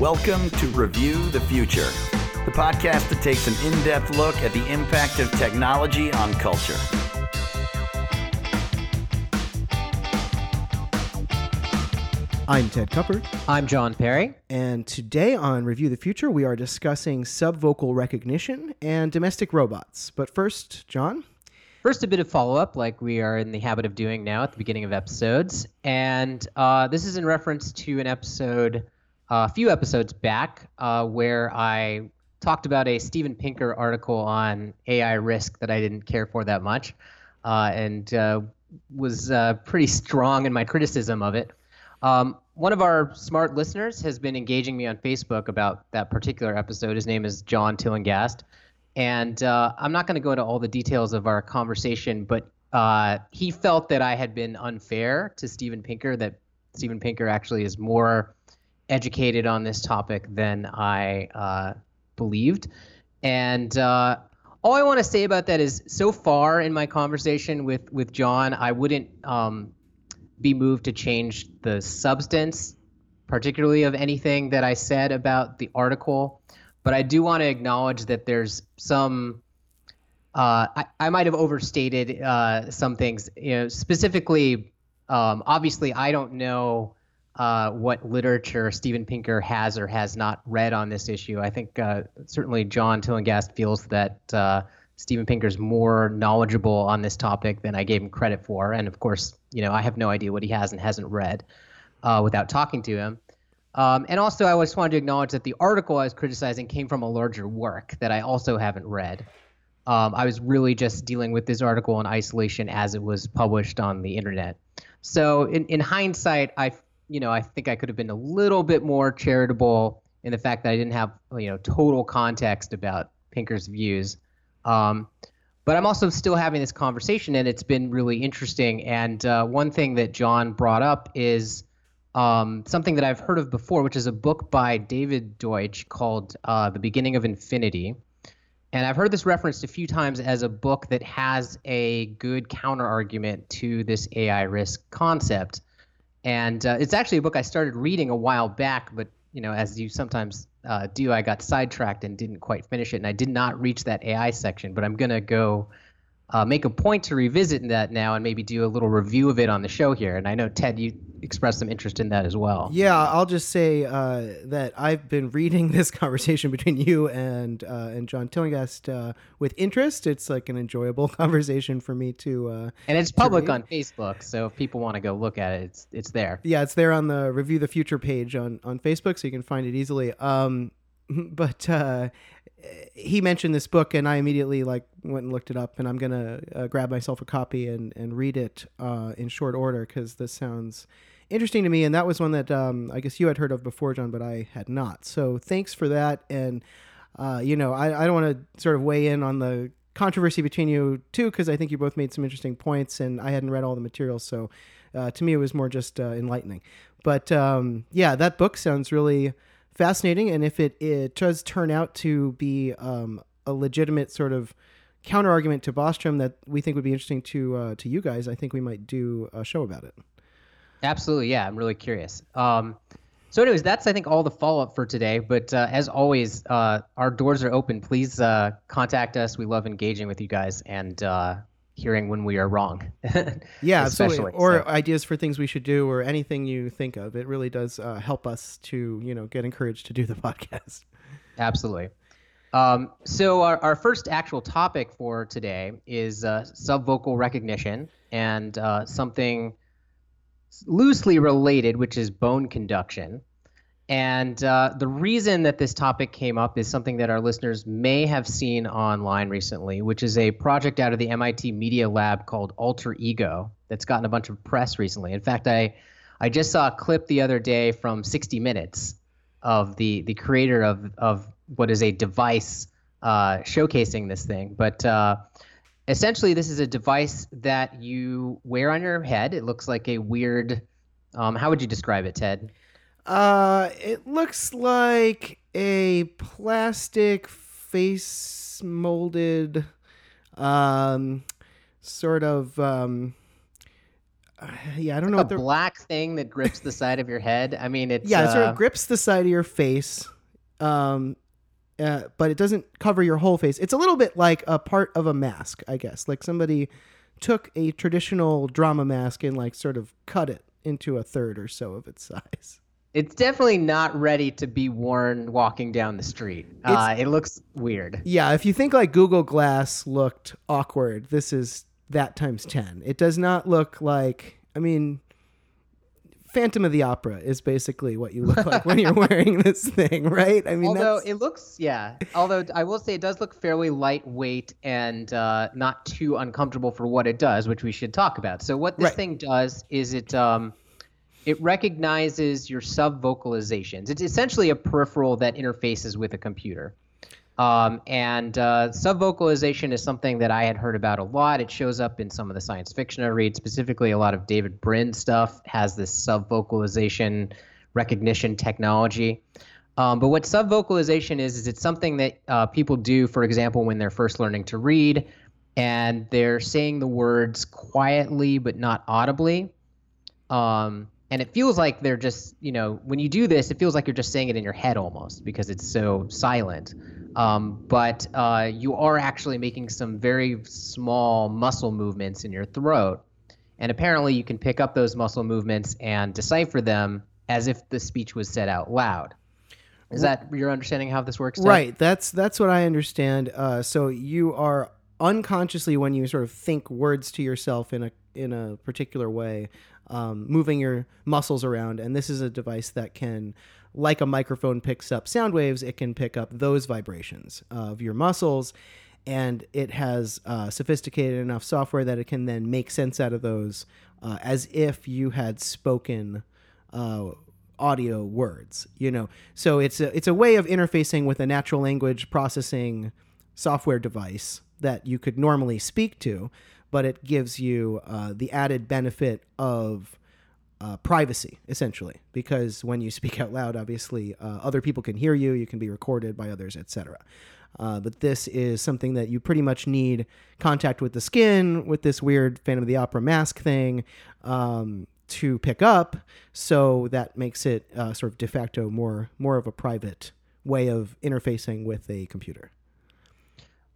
Welcome to Review the Future, the podcast that takes an in depth look at the impact of technology on culture. I'm Ted Kupper, I'm John Perry. and today on Review the Future, we are discussing subvocal recognition and domestic robots. But first, John, First, a bit of follow up, like we are in the habit of doing now at the beginning of episodes. And uh, this is in reference to an episode, uh, a few episodes back, uh, where I talked about a Steven Pinker article on AI risk that I didn't care for that much uh, and uh, was pretty strong in my criticism of it. Um, one of our smart listeners has been engaging me on Facebook about that particular episode. His name is John Tillinghast. And uh, I'm not going to go into all the details of our conversation, but uh, he felt that I had been unfair to Steven Pinker, that Steven Pinker actually is more educated on this topic than I uh, believed. And uh, all I want to say about that is so far in my conversation with, with John, I wouldn't um, be moved to change the substance, particularly of anything that I said about the article. But I do want to acknowledge that there's some. Uh, I, I might have overstated uh, some things. You know, specifically, um, obviously, I don't know uh, what literature Steven Pinker has or has not read on this issue. I think uh, certainly John Tillinghast feels that uh, Steven Pinker's more knowledgeable on this topic than I gave him credit for. And of course, you know, I have no idea what he has and hasn't read uh, without talking to him. Um, and also, I just wanted to acknowledge that the article I was criticizing came from a larger work that I also haven't read. Um, I was really just dealing with this article in isolation as it was published on the internet. So, in, in hindsight, I, you know, I think I could have been a little bit more charitable in the fact that I didn't have, you know, total context about Pinker's views. Um, but I'm also still having this conversation, and it's been really interesting. And uh, one thing that John brought up is um, something that I've heard of before, which is a book by David Deutsch called uh, The Beginning of Infinity. And I've heard this referenced a few times as a book that has a good counter argument to this AI risk concept. And uh, it's actually a book I started reading a while back, but you know, as you sometimes uh, do, I got sidetracked and didn't quite finish it, and I did not reach that AI section. But I'm gonna go uh, make a point to revisit that now and maybe do a little review of it on the show here. And I know Ted, you expressed some interest in that as well. yeah, I'll just say uh, that I've been reading this conversation between you and uh, and John Tillinghast uh, with interest. It's like an enjoyable conversation for me to. Uh, And it's public read. on Facebook, so if people want to go look at it, it's it's there. yeah, it's there on the Review the Future page on on Facebook, so you can find it easily. Um, but uh, he mentioned this book, and I immediately like went and looked it up, and I'm gonna uh, grab myself a copy and and read it uh, in short order because this sounds interesting to me. And that was one that um, I guess you had heard of before, John, but I had not. So thanks for that. And uh, you know, I, I don't want to sort of weigh in on the controversy between you two because I think you both made some interesting points, and I hadn't read all the material, so uh, to me it was more just uh, enlightening. But um, yeah, that book sounds really fascinating, and if it it does turn out to be um, a legitimate sort of counter argument to Bostrom that we think would be interesting to uh, to you guys, I think we might do a show about it. Absolutely, yeah. I'm really curious. Um, so, anyways, that's I think all the follow up for today. But uh, as always, uh, our doors are open. Please uh, contact us. We love engaging with you guys and uh, hearing when we are wrong. Yeah, especially. absolutely. Or so. ideas for things we should do, or anything you think of. It really does uh, help us to you know get encouraged to do the podcast. Absolutely. Um, so our, our first actual topic for today is uh, subvocal recognition and uh, something loosely related, which is bone conduction. And uh, the reason that this topic came up is something that our listeners may have seen online recently, which is a project out of the MIT Media Lab called Alter Ego that's gotten a bunch of press recently. In fact, I I just saw a clip the other day from 60 Minutes of the the creator of of what is a device uh, showcasing this thing. But uh, essentially, this is a device that you wear on your head. It looks like a weird. Um, how would you describe it, Ted? Uh, it looks like a plastic face molded, um, sort of um, yeah, I don't know a what the black thing that grips the side of your head. I mean, it's yeah, it sort uh, of grips the side of your face, um, uh, but it doesn't cover your whole face. It's a little bit like a part of a mask, I guess. Like somebody took a traditional drama mask and like sort of cut it into a third or so of its size. It's definitely not ready to be worn walking down the street. Uh, it looks weird. Yeah, if you think like Google Glass looked awkward, this is that times 10. It does not look like, I mean, Phantom of the Opera is basically what you look like when you're wearing this thing, right? I mean, although that's, it looks, yeah. Although I will say it does look fairly lightweight and uh, not too uncomfortable for what it does, which we should talk about. So what this Right. thing does is it um, it recognizes your sub vocalizations. It's essentially a peripheral that interfaces with a computer. Um, and uh, sub vocalization is something that I had heard about a lot. It shows up in some of the science fiction I read, specifically a lot of David Brin stuff has this sub vocalization recognition technology. Um, but what sub vocalization is, is it's something that uh, people do, for example, when they're first learning to read and they're saying the words quietly but not audibly. Um, and it feels like they're just, you know, when you do this, it feels like you're just saying it in your head almost because it's so silent. Um, but uh, you are actually making some very small muscle movements in your throat. And apparently, you can pick up those muscle movements and decipher them as if the speech was said out loud. Is that your understanding how this works? Ted? right. That's that's what I understand. Uh, so you are unconsciously when you sort of think words to yourself in a in a particular way, um, moving your muscles around, and this is a device that can, like a microphone picks up sound waves, it can pick up those vibrations of your muscles, and it has uh, sophisticated enough software that it can then make sense out of those uh, as if you had spoken. Uh, audio words you know so it's a it's a way of interfacing with a natural language processing software device that you could normally speak to but it gives you uh, the added benefit of uh, privacy essentially because when you speak out loud obviously uh, other people can hear you you can be recorded by others etc uh, but this is something that you pretty much need contact with the skin with this weird phantom of the opera mask thing um, to pick up. So that makes it uh, sort of de facto more more of a private way of interfacing with a computer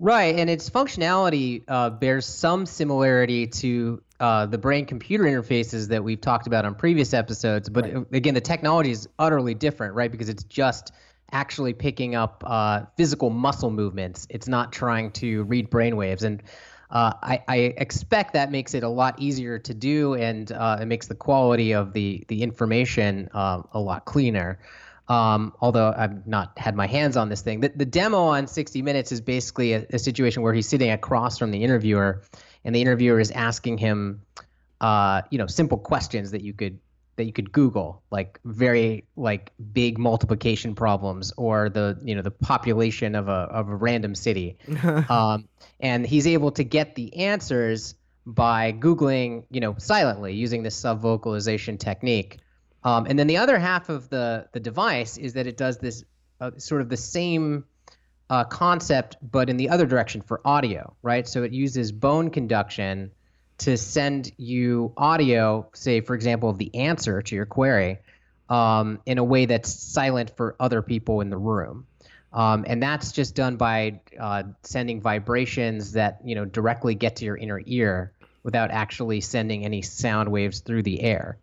Right, and its functionality uh, bears some similarity to uh, the brain-computer interfaces that we've talked about on previous episodes. But uh, again, the technology is utterly different, right? Because it's just actually picking up uh, physical muscle movements. It's not trying to read brainwaves, and uh, I, I expect that makes it a lot easier to do, and uh, it makes the quality of the the information a lot cleaner. Um, although I've not had my hands on this thing. The, the demo on 60 Minutes is basically a, a situation where he's sitting across from the interviewer, and the interviewer is asking him, uh, you know, simple questions that you could that you could Google, like very like big multiplication problems or the you know the population of a of a random city, um, and he's able to get the answers by googling you know silently using this sub vocalization technique. Um, and then the other half of the the device is that it does this uh, sort of the same uh, concept, but in the other direction for audio, right? So it uses bone conduction to send you audio, say for example, the answer to your query, um, in a way that's silent for other people in the room. Um, and that's just done by uh, sending vibrations that you know directly get to your inner ear without actually sending any sound waves through the air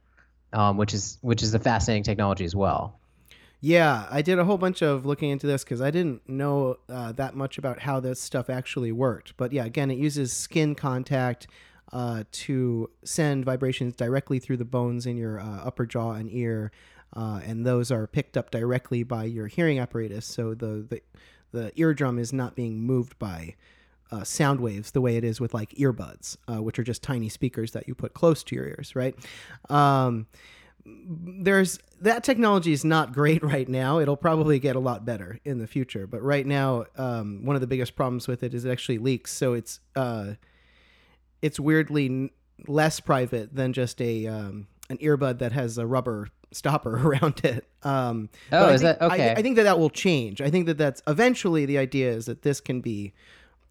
um, which is which is a fascinating technology as well. Yeah, I did a whole bunch of looking into this because I didn't know uh, that much about how this stuff actually worked. But yeah, again, it uses skin contact uh, to send vibrations directly through the bones in your uh, upper jaw and ear, uh, and those are picked up directly by your hearing apparatus. So the the, the eardrum is not being moved by uh, sound waves the way it is with like earbuds, uh, which are just tiny speakers that you put close to your ears, right? Um, there's that technology is not great right now. It'll probably get a lot better in the future, but right now, um, one of the biggest problems with it is it actually leaks. So it's uh, it's weirdly n- less private than just a um, an earbud that has a rubber stopper around it. Um, Oh, is think- that- okay. I, I think that that will change. I think that that's eventually the idea is that this can be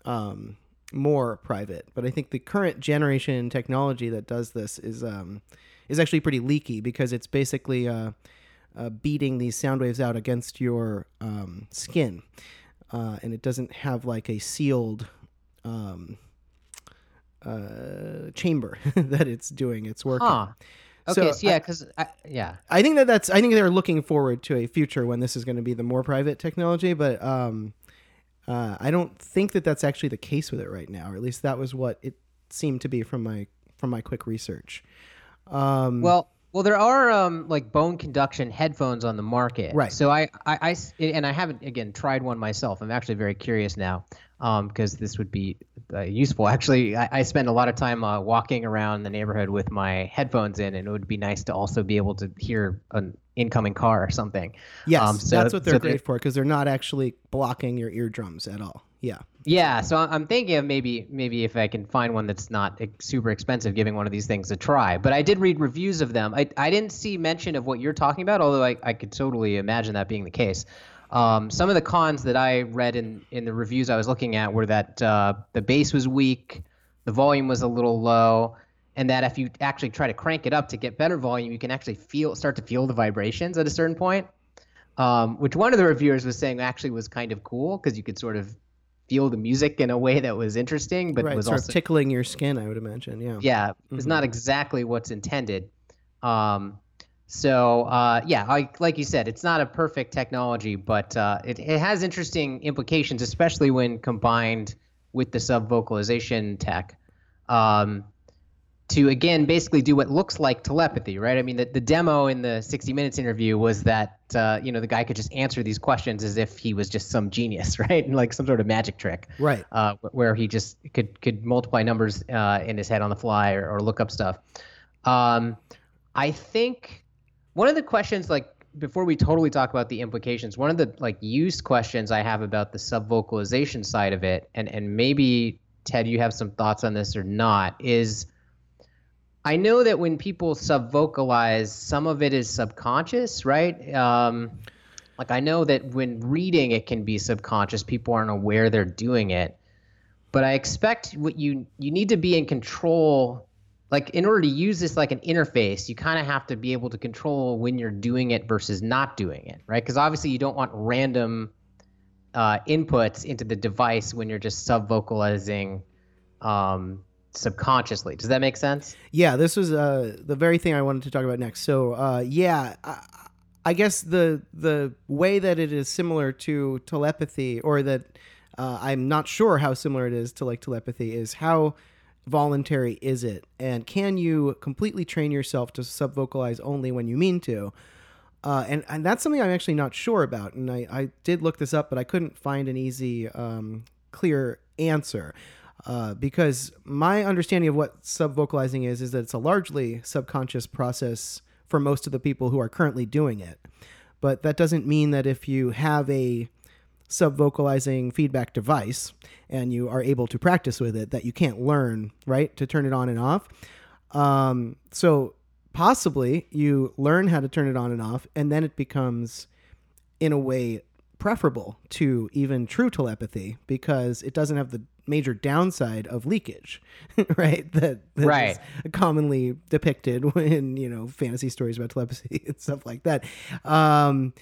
um, more private. But I think the current generation technology that does this is um, is actually pretty leaky because it's basically uh, uh, beating these sound waves out against your um, skin, uh, and it doesn't have like a sealed um, uh, chamber that it's doing its work. Huh. Okay, So so, yeah, because yeah, I think that that's. I think they're looking forward to a future when this is going to be the more private technology, but um, uh, I don't think that that's actually the case with it right now. Or at least that was what it seemed to be from my from my quick research. Um, Well, well, there are um, like bone conduction headphones on the market. Right. So I I and I haven't again tried one myself. I'm actually very curious now because this would be uh, useful. Actually, I, I spend a lot of time uh, walking around the neighborhood with my headphones in, and it would be nice to also be able to hear an incoming car or something. yes, um, so- that's what they're so great for because they're not actually blocking your eardrums at all. Yeah. Yeah, so I'm thinking of maybe maybe if I can find one that's not super expensive, giving one of these things a try. But I did read reviews of them. I, I didn't see mention of what you're talking about, although I, I could totally imagine that being the case. Um, some of the cons that I read in, in the reviews I was looking at were that uh, the bass was weak, the volume was a little low, and that if you actually try to crank it up to get better volume, you can actually feel start to feel the vibrations at a certain point. Um, which one of the reviewers was saying actually was kind of cool because you could sort of feel the music in a way that was interesting, but right. was sort also of tickling your skin, I would imagine. Yeah. yeah, it's not exactly what's intended. Um, so uh, yeah, like like you said, it's not a perfect technology, but uh, it it has interesting implications, especially when combined with the sub vocalization tech. Um, to again basically do what looks like telepathy, right? I mean, the, the demo in the 60 Minutes interview was that uh, you know the guy could just answer these questions as if he was just some genius, right? And like some sort of magic trick Right. uh, where he just could could multiply numbers uh, in his head on the fly or, or look up stuff. Um, I think one of the questions, like before we totally talk about the implications, one of the like use questions I have about the sub vocalization side of it, and and maybe Ted, you have some thoughts on this or not, is I know that when people sub vocalize, some of it is subconscious, right? Um, like I know that when reading, it can be subconscious. People aren't aware they're doing it, but I expect what you you need to be in control. Like in order to use this like an interface, you kind of have to be able to control when you're doing it versus not doing it, right? Because obviously you don't want random uh, inputs into the device when you're just sub vocalizing um, subconsciously. Does that make sense? Yeah, this was uh, the very thing I wanted to talk about next. So, uh, yeah, I, I guess the the way that it is similar to telepathy, or that uh, I'm not sure how similar it is to like telepathy, is how voluntary is it, and can you completely train yourself to sub vocalize only when you mean to? Uh, and, and that's something I'm actually not sure about. And I, I did look this up, but I couldn't find an easy, um, clear answer. Uh, because my understanding of what sub vocalizing is is that it's a largely subconscious process for most of the people who are currently doing it. But that doesn't mean that if you have a sub vocalizing feedback device and you are able to practice with it, that you can't learn, right, to turn it on and off. Um, so possibly you learn how to turn it on and off, and then it becomes, in a way, preferable to even true telepathy because it doesn't have the major downside of leakage, right? That, Right. commonly depicted in you know fantasy stories about telepathy and stuff like that. Um,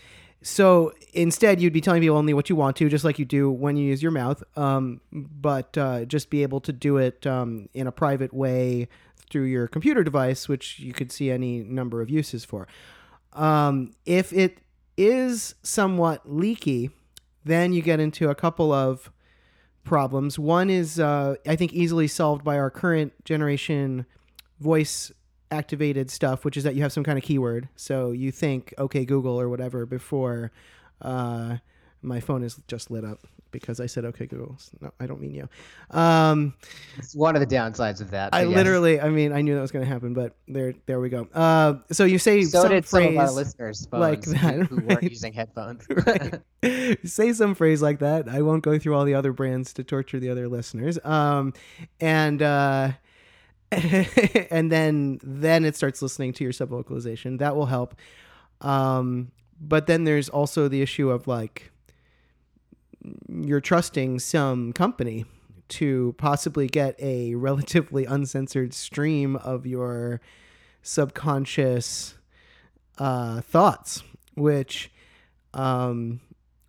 so instead, you'd be telling people only what you want to, just like you do when you use your mouth, um, but uh, just be able to do it um, in a private way through your computer device, which you could see any number of uses for. Um, if it is somewhat leaky, then you get into a couple of problems. One is, uh, I think, easily solved by our current generation voice activated stuff, which is that you have some kind of keyword. So you think, okay, Google or whatever before uh, my phone is just lit up because I said, okay, Google. No, I don't mean you. Um, It's one of the downsides of that. I yes. literally, I mean, I knew that was going to happen, but there, there we go. Uh, so you say So some did phrase some of our listeners' like who- that, who, weren't using headphones. say some phrase like that. I won't go through all the other brands to torture the other listeners. Um, and uh, and then then it starts listening to your sub vocalization. That will help. Um, but then there's also the issue of like you're trusting some company to possibly get a relatively uncensored stream of your subconscious uh, thoughts, which um,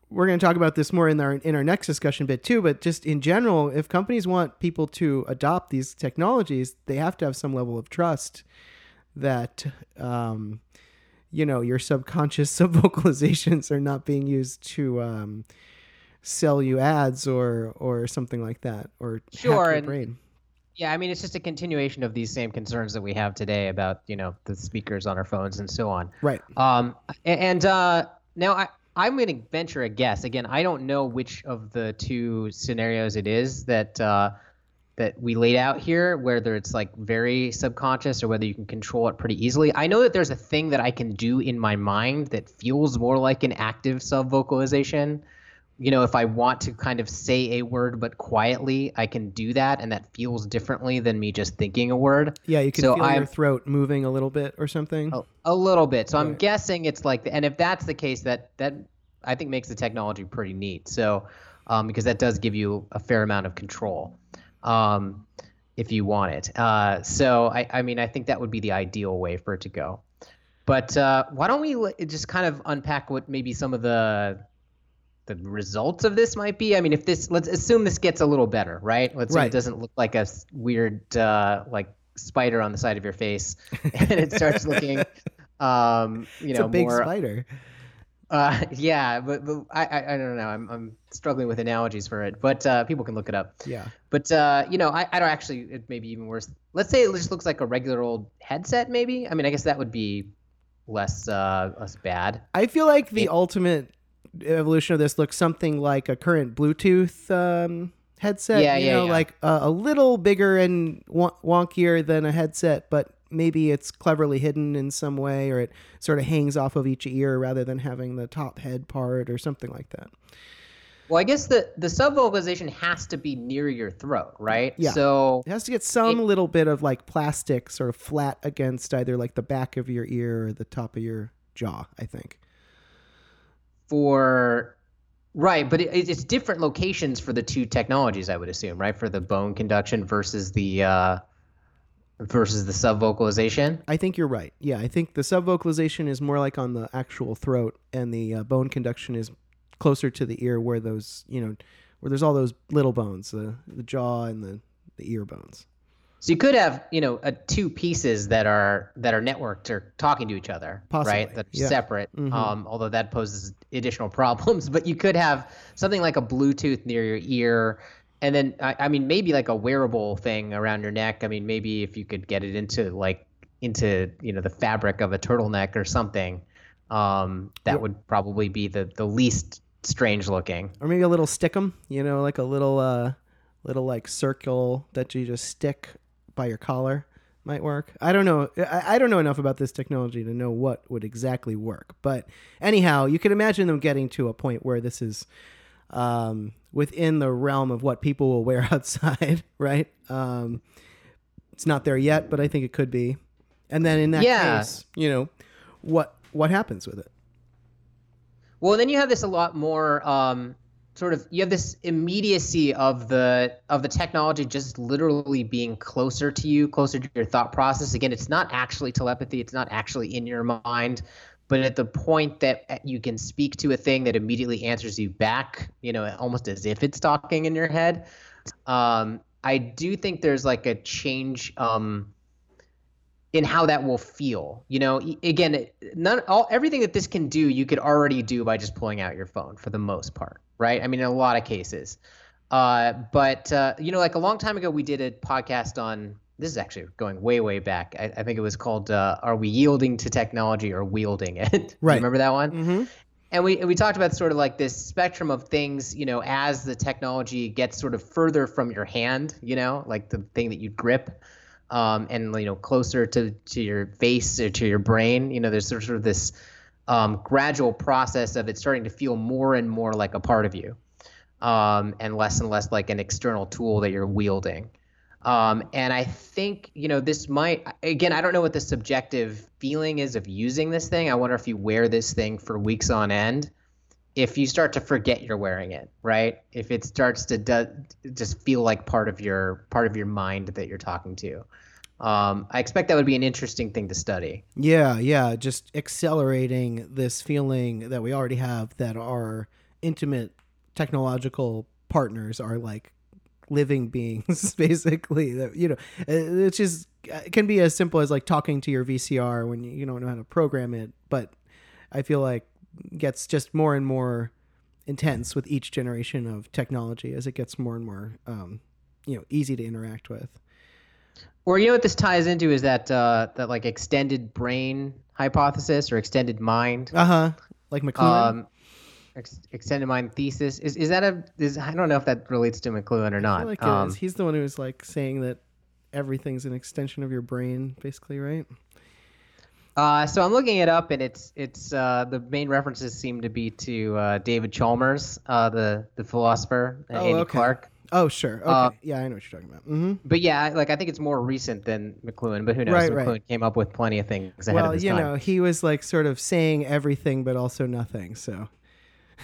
we're going to talk about this more in our in our next discussion bit too. But just in general, if companies want people to adopt these technologies, they have to have some level of trust that um, you know your subconscious subvocalizations are not being used to um, sell you ads or or something like that or Sure, hack your and- brain. Yeah, I mean it's just a continuation of these same concerns that we have today about you know the speakers on our phones and so on. Right. Um, a- and uh, now I I'm going to venture a guess. Again, I don't know which of the two scenarios it is that uh, that we laid out here, whether it's like very subconscious or whether you can control it pretty easily. I know that there's a thing that I can do in my mind that feels more like an active self vocalization. You know, if I want to kind of say a word but quietly, I can do that, and that feels differently than me just thinking a word. Yeah, you can So feel your I'm- throat moving a little bit or something. A, a little bit. So I'm guessing it's like, and if that's the case, that that I think makes the technology pretty neat. So, um, because that does give you a fair amount of control, um, if you want it. Uh, so I, I mean, I think that would be the ideal way for it to go. But uh, why don't we just kind of unpack what maybe some of the the results of this might be? I mean, if this, let's assume this gets a little better, right? Let's say Right. it doesn't look like a weird uh, like spider on the side of your face, and it starts looking, um, you it's know, a big more. spider. Uh, yeah, but, but I, I I don't know. I'm I'm struggling with analogies for it, but uh, people can look it up. Yeah. But uh, you know, I, I don't actually. It may be even worse. Let's say it just looks like a regular old headset. Maybe. I mean, I guess that would be less uh less bad. I feel like the It- ultimate evolution of this looks something like a current Bluetooth um, headset. Yeah, you yeah, know, yeah. like uh, a little bigger and wonkier than a headset, but maybe it's cleverly hidden in some way, or it sort of hangs off of each ear rather than having the top head part or something like that. Well, I guess the the subvocalization has to be near your throat, right? Yeah. So It has to get some little bit of like plastic sort of flat against either like the back of your ear or the top of your jaw, I think. For right, but it, it's different locations for the two technologies, I would assume, right? For the bone conduction versus the uh, versus the subvocalization. I think you're right. Yeah, I think the subvocalization is more like on the actual throat, and the uh, bone conduction is closer to the ear, where those you know, where there's all those little bones, the the jaw and the the ear bones. So you could have, you know, uh, two pieces that are that are networked or talking to each other, Possibly, right? That are yeah. separate. Mhm. Um, although that poses additional problems. But you could have something like a Bluetooth near your ear, and then I, I mean maybe like a wearable thing around your neck. I mean maybe if you could get it into like into you know the fabric of a turtleneck or something, um, that Yep. would probably be the the least strange looking. Or maybe a little stickum, you know, like a little uh, little like circle that you just stick by your collar might work. I don't know. I, I don't know enough about this technology to know what would exactly work. But anyhow, you can imagine them getting to a point where this is um, within the realm of what people will wear outside, right? Um, it's not there yet, but I think it could be. And then in that Yeah. case, you know, what what happens with it? Well, then you have this a lot more um, sort of you have this immediacy of the of the technology just literally being closer to you, closer to your thought process. Again, it's not actually telepathy; it's not actually in your mind, but at the point that uh, you can speak to a thing that immediately answers you back, you know, almost as if it's talking in your head. Um, I do think there's like a change. Um, in how that will feel. You know, again, none all everything that this can do, you could already do by just pulling out your phone for the most part, right? I mean, in a lot of cases. Uh, but uh, you know, like a long time ago, we did a podcast on. This is actually going way, way back. I, I think it was called uh, "Are We Yielding to Technology or Wielding It?" Right. remember that one? Mm-hmm. and we we talked about sort of like this spectrum of things you know as the technology gets sort of further from your hand you know like the thing that you grip um, and you know closer to to your face or to your brain you know there's sort of this um, gradual process of it starting to feel more and more like a part of you um, and less and less like an external tool that you're wielding um, and I think, you know, this might, again, I don't know what the subjective feeling is of using this thing. I wonder if you wear this thing for weeks on end, if you start to forget you're wearing it, right? If it starts to do, just feel like part of your part of your mind that you're talking to. Um, I expect that would be an interesting thing to study. Yeah, yeah, just accelerating this feeling that we already have that our intimate technological partners are like living beings, basically. That you know, it's just it can be as simple as like talking to your VCR when you don't know how to program it, but I feel like gets just more and more intense with each generation of technology as it gets more and more um, you know easy to interact with. Or you know what this ties into is that uh, that like extended brain hypothesis or extended mind. Uh huh. Like McLuhan. Um, ex- extended mind thesis is is that a is I don't know if that relates to McLuhan or not. like um, He's the one who's like saying that everything's an extension of your brain, basically, right? Uh, so I'm looking it up, and it's it's uh, the main references seem to be to uh, David Chalmers, uh, the the philosopher, oh, Andy okay. Clark. Oh, sure. Okay. Uh, yeah, I know what you're talking about. Mm-hmm. But yeah, like I think it's more recent than McLuhan. But who knows? Right, McLuhan right. came up with plenty of things ahead well, of his time. you know, he was like sort of saying everything, but also nothing. So.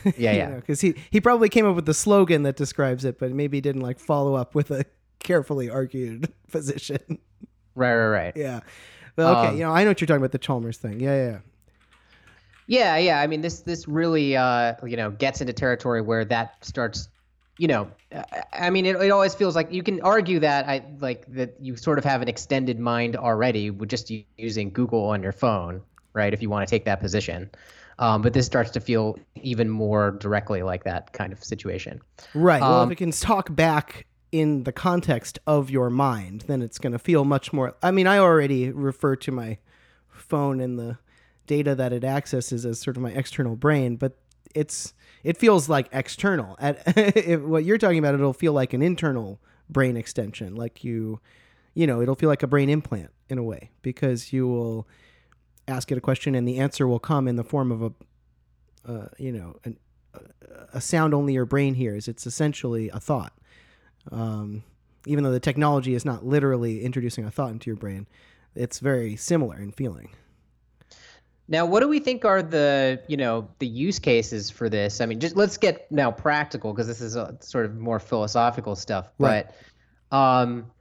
Yeah, yeah. Because he he probably came up with the slogan that describes it, but maybe didn't like follow up with a carefully argued position. Right, right, right. Yeah. Okay, um, you know, I know what you're talking about the Chalmers thing. Yeah, yeah. Yeah, yeah. I mean, this this really uh, you know gets into territory where that starts you know, I mean, it, it always feels like you can argue that I like that you sort of have an extended mind already with just using Google on your phone, right? If you want to take that position. Um, but this starts to feel even more directly like that kind of situation. Right. Um, well, if um, it can talk back in the context of your mind, then it's going to feel much more. I mean, I already refer to my phone and the data that it accesses as sort of my external brain, but it's it feels like external. At what you're talking about, it'll feel like an internal brain extension, like you, you know, it'll feel like a brain implant in a way because you will ask it a question and the answer will come in the form of a, uh, you know, an, a sound only your brain hears. It's essentially a thought. Um, even though the technology is not literally introducing a thought into your brain, it's very similar in feeling. Now, what do we think are the you know the use cases for this? I mean, just let's get now practical because this is a, sort of more philosophical stuff. Right. But, um,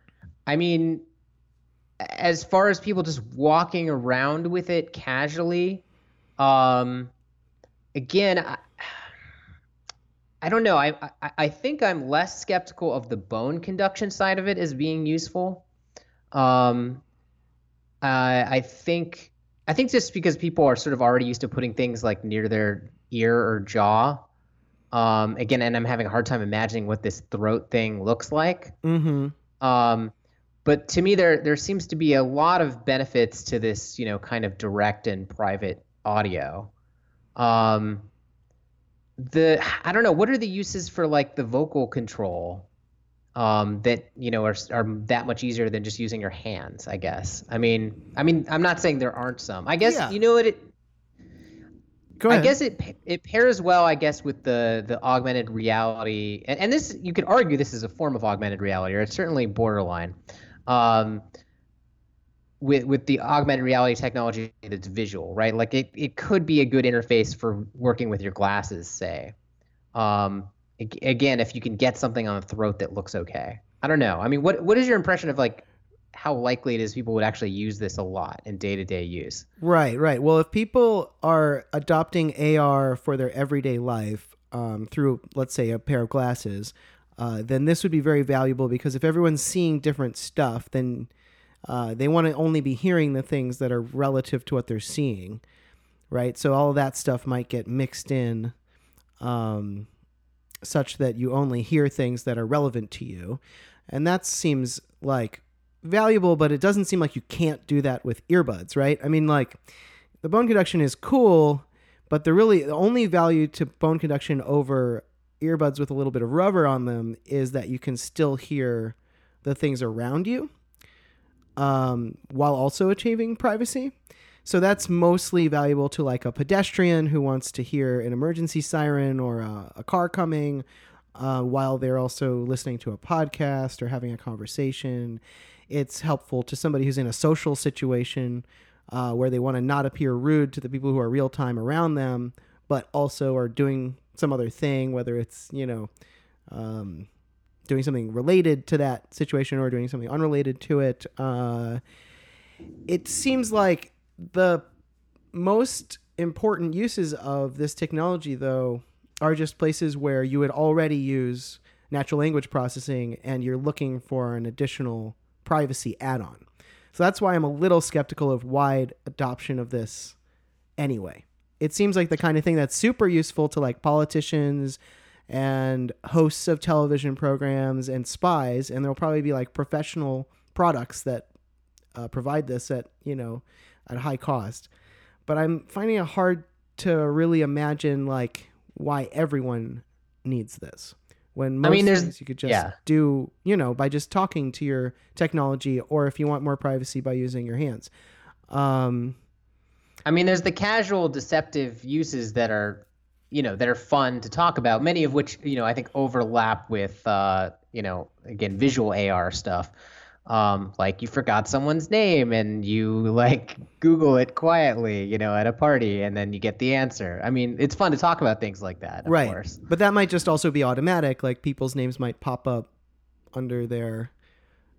I mean, as far as people just walking around with it casually, um, again, I, I don't know. I, I I think I'm less skeptical of the bone conduction side of it as being useful. Um, I I think I think just because people are sort of already used to putting things like near their ear or jaw. Um, again, and I'm having a hard time imagining what this throat thing looks like. Mm-hmm. Um, but to me, there there seems to be a lot of benefits to this, you know, kind of direct and private audio. Um, the I don't know what are the uses for like the vocal control um, that you know are are that much easier than just using your hands. I guess. I mean, I mean, I'm not saying there aren't some. I guess yeah. you know what it. Go ahead. I guess it it pairs well, I guess, with the the augmented reality, and, and this you could argue this is a form of augmented reality, or it's certainly borderline. Um, with with the augmented reality technology that's visual, right? Like it, it could be a good interface for working with your glasses, say. Um, again, if you can get something on the throat that looks okay. I don't know. I mean, what what is your impression of like how likely it is people would actually use this a lot in day to day use? Right, right. Well, if people are adopting AR for their everyday life um, through, let's say, a pair of glasses, uh, then this would be very valuable because if everyone's seeing different stuff, then uh, they want to only be hearing the things that are relative to what they're seeing, right? So all that stuff might get mixed in. Um, such that you only hear things that are relevant to you. And that seems like valuable, but it doesn't seem like you can't do that with earbuds, right? I mean, like the bone conduction is cool, but the really the only value to bone conduction over earbuds with a little bit of rubber on them is that you can still hear the things around you um, while also achieving privacy. So that's mostly valuable to like a pedestrian who wants to hear an emergency siren or a, a car coming uh, while they're also listening to a podcast or having a conversation. It's helpful to somebody who's in a social situation uh, where they want to not appear rude to the people who are real time around them, but also are doing some other thing, whether it's you know um, doing something related to that situation or doing something unrelated to it. Uh, it seems like the most important uses of this technology, though, are just places where you would already use natural language processing and you're looking for an additional privacy add on. So that's why I'm a little skeptical of wide adoption of this anyway. It seems like the kind of thing that's super useful to like politicians and hosts of television programs and spies, and there'll probably be like professional products that uh, provide this at you know at high cost. But I'm finding it hard to really imagine like why everyone needs this when most I mean, there's- things you could just yeah. do you know by just talking to your technology, or if you want more privacy by using your hands. Um, I mean, there's the casual deceptive uses that are, you know, that are fun to talk about. Many of which, you know, I think overlap with, uh, you know, again, visual AR stuff. Um, like you forgot someone's name and you like Google it quietly, you know, at a party, and then you get the answer. I mean, it's fun to talk about things like that, of right. course. But that might just also be automatic. Like people's names might pop up under their,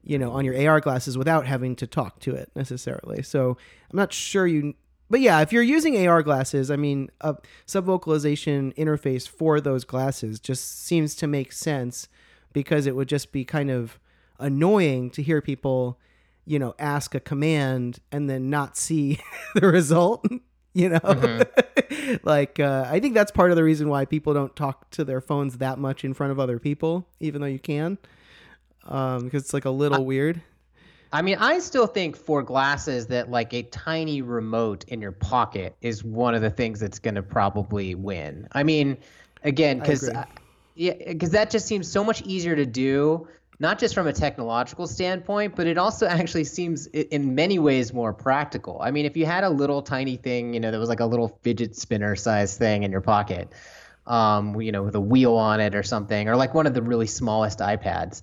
you know, on your AR glasses without having to talk to it necessarily. So I'm not sure you. But yeah, if you're using AR glasses, I mean, a subvocalization interface for those glasses just seems to make sense because it would just be kind of annoying to hear people, you know, ask a command and then not see the result. You know, like uh, I think that's part of the reason why people don't talk to their phones that much in front of other people, even though you can, um, because it's like a little weird. I mean, I still think for glasses that like a tiny remote in your pocket is one of the things that's going to probably win. I mean, again, because yeah, because that just seems so much easier to do, not just from a technological standpoint, but it also actually seems in many ways more practical. I mean, if you had a little tiny thing, you know, that was like a little fidget spinner size thing in your pocket, um, you know, with a wheel on it or something, or like one of the really smallest iPads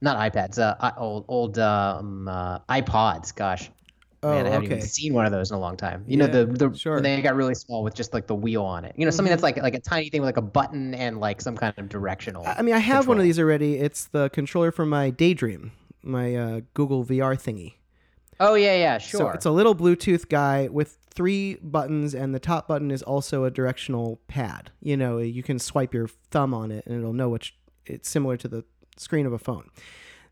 not iPads, uh, old old um, uh, iPods. Gosh, Oh, man, I haven't okay. even seen one of those in a long time. You Yeah, know, the the sure. they got really small with just like the wheel on it. You know, something that's like like a tiny thing with like a button and like some kind of directional. I mean, I have one of these already. It's the controller for my Daydream, my uh, Google VR thingy. Oh yeah, yeah, sure. So it's a little Bluetooth guy with three buttons, and the top button is also a directional pad. You know, you can swipe your thumb on it, and it'll know which. It's similar to the screen of a phone.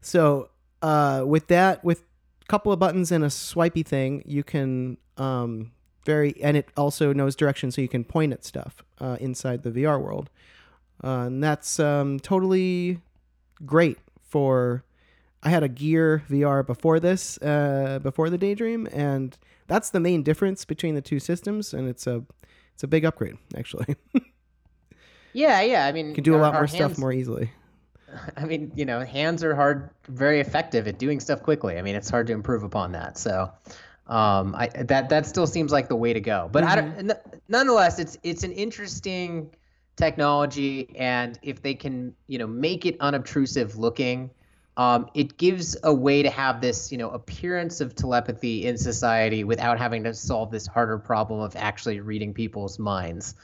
So uh, with that, with a couple of buttons and a swipey thing, you can um, very, and it also knows direction, so you can point at stuff uh, inside the VR world, uh, and that's um, totally great for. I had a Gear VR before this, uh, before the Daydream, and that's the main difference between the two systems, and it's a it's a big upgrade actually. yeah, yeah. I mean, you can do a lot more stuff more easily. I mean, you know, hands are hard, very effective at doing stuff quickly. I mean, it's hard to improve upon that. So, um, I that that still seems like the way to go. But I don't, n- nonetheless, it's it's an interesting technology, and if they can, you know, make it unobtrusive looking, um, it gives a way to have this, you know, appearance of telepathy in society without having to solve this harder problem of actually reading people's minds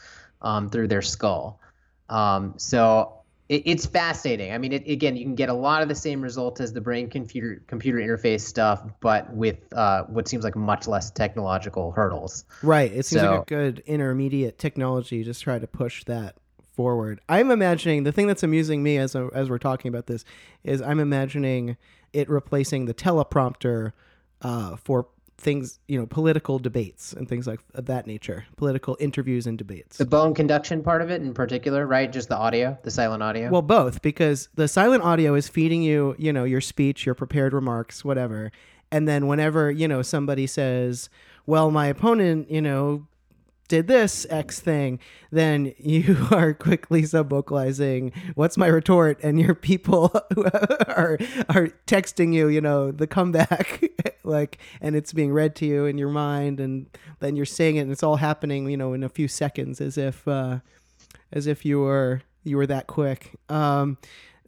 um, through their skull. Um, so it, it's fascinating. I mean, it, again, you can get a lot of the same result as the brain computer computer interface stuff, but with uh, what seems like much less technological hurdles. Right. It seems like a good intermediate technology. Just try to push that forward. I'm imagining the thing that's amusing me as as we're talking about this is I'm imagining it replacing the teleprompter uh, for things you know political debates and things like of that nature, political interviews and debates. The bone conduction part of it, in particular, right? Just the audio, the silent audio. Well, both because the silent audio is feeding you, you know, your speech, your prepared remarks, whatever. And then whenever, you know, somebody says, "Well, my opponent, you know, did this X thing," then you are quickly sub-vocalizing, "What's my retort?" and your people are are texting you, you know, the comeback like and it's being read to you in your mind and then you're saying it and it's all happening, you know, in a few seconds as if uh as if you were you were that quick. Um,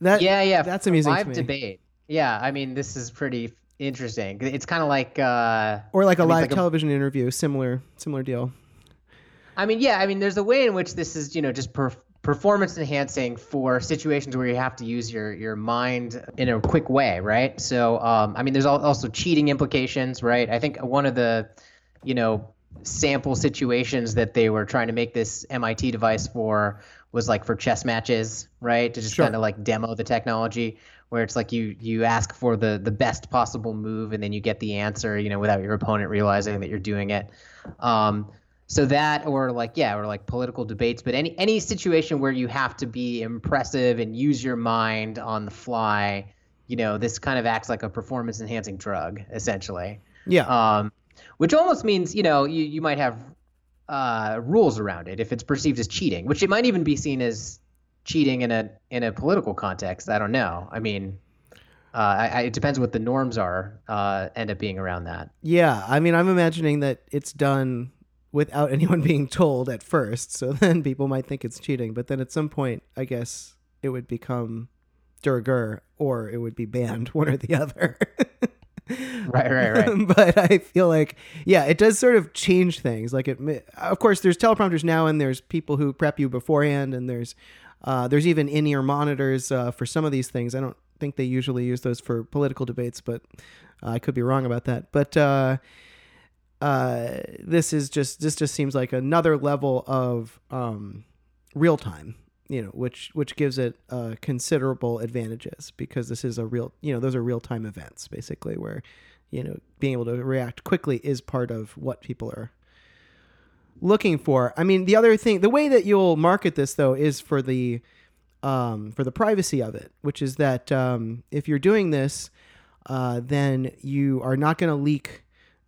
that yeah, yeah. that's amusing to Live debate. Yeah, I mean, this is pretty interesting. It's kind of like. Uh, or like a I mean, live like a- television interview, similar similar deal. I mean, yeah. I mean, there's a way in which this is, you know, just per- performance enhancing for situations where you have to use your your mind in a quick way, right? So, um, I mean, there's also cheating implications, right? I think one of the, you know, sample situations that they were trying to make this MIT device for was like for chess matches, right? To just Sure. kind of like demo the technology where it's like you you ask for the the best possible move and then you get the answer, you know, without your opponent realizing that you're doing it. Um, so that or like yeah, or like political debates, but any any situation where you have to be impressive and use your mind on the fly, you know, this kind of acts like a performance enhancing drug essentially Yeah. um, which almost means you know you, you might have uh, rules around it if it's perceived as cheating, which it might even be seen as cheating in a in a political context. I don't know. I mean, uh, I, I, it depends what the norms are. Uh, end up being around that. Yeah, I mean, I'm imagining that it's done without anyone being told at first, so then people might think it's cheating. But then at some point, I guess it would become de rigueur or it would be banned, one or the other. Right, right, right. but I feel like, yeah, it does sort of change things. Like it, of course, there's teleprompters now, and there's people who prep you beforehand, and there's uh, there's even in-ear monitors uh, for some of these things. I don't think they usually use those for political debates, but uh, I could be wrong about that. But uh, uh, this is just this just seems like another level of um, real time. You know, which which gives it uh, considerable advantages because this is a real, you know, those are real time events basically where, you know, being able to react quickly is part of what people are looking for. I mean, the other thing, the way that you'll market this though is for the um, for the privacy of it, which is that um, if you're doing this, uh, then you are not going to leak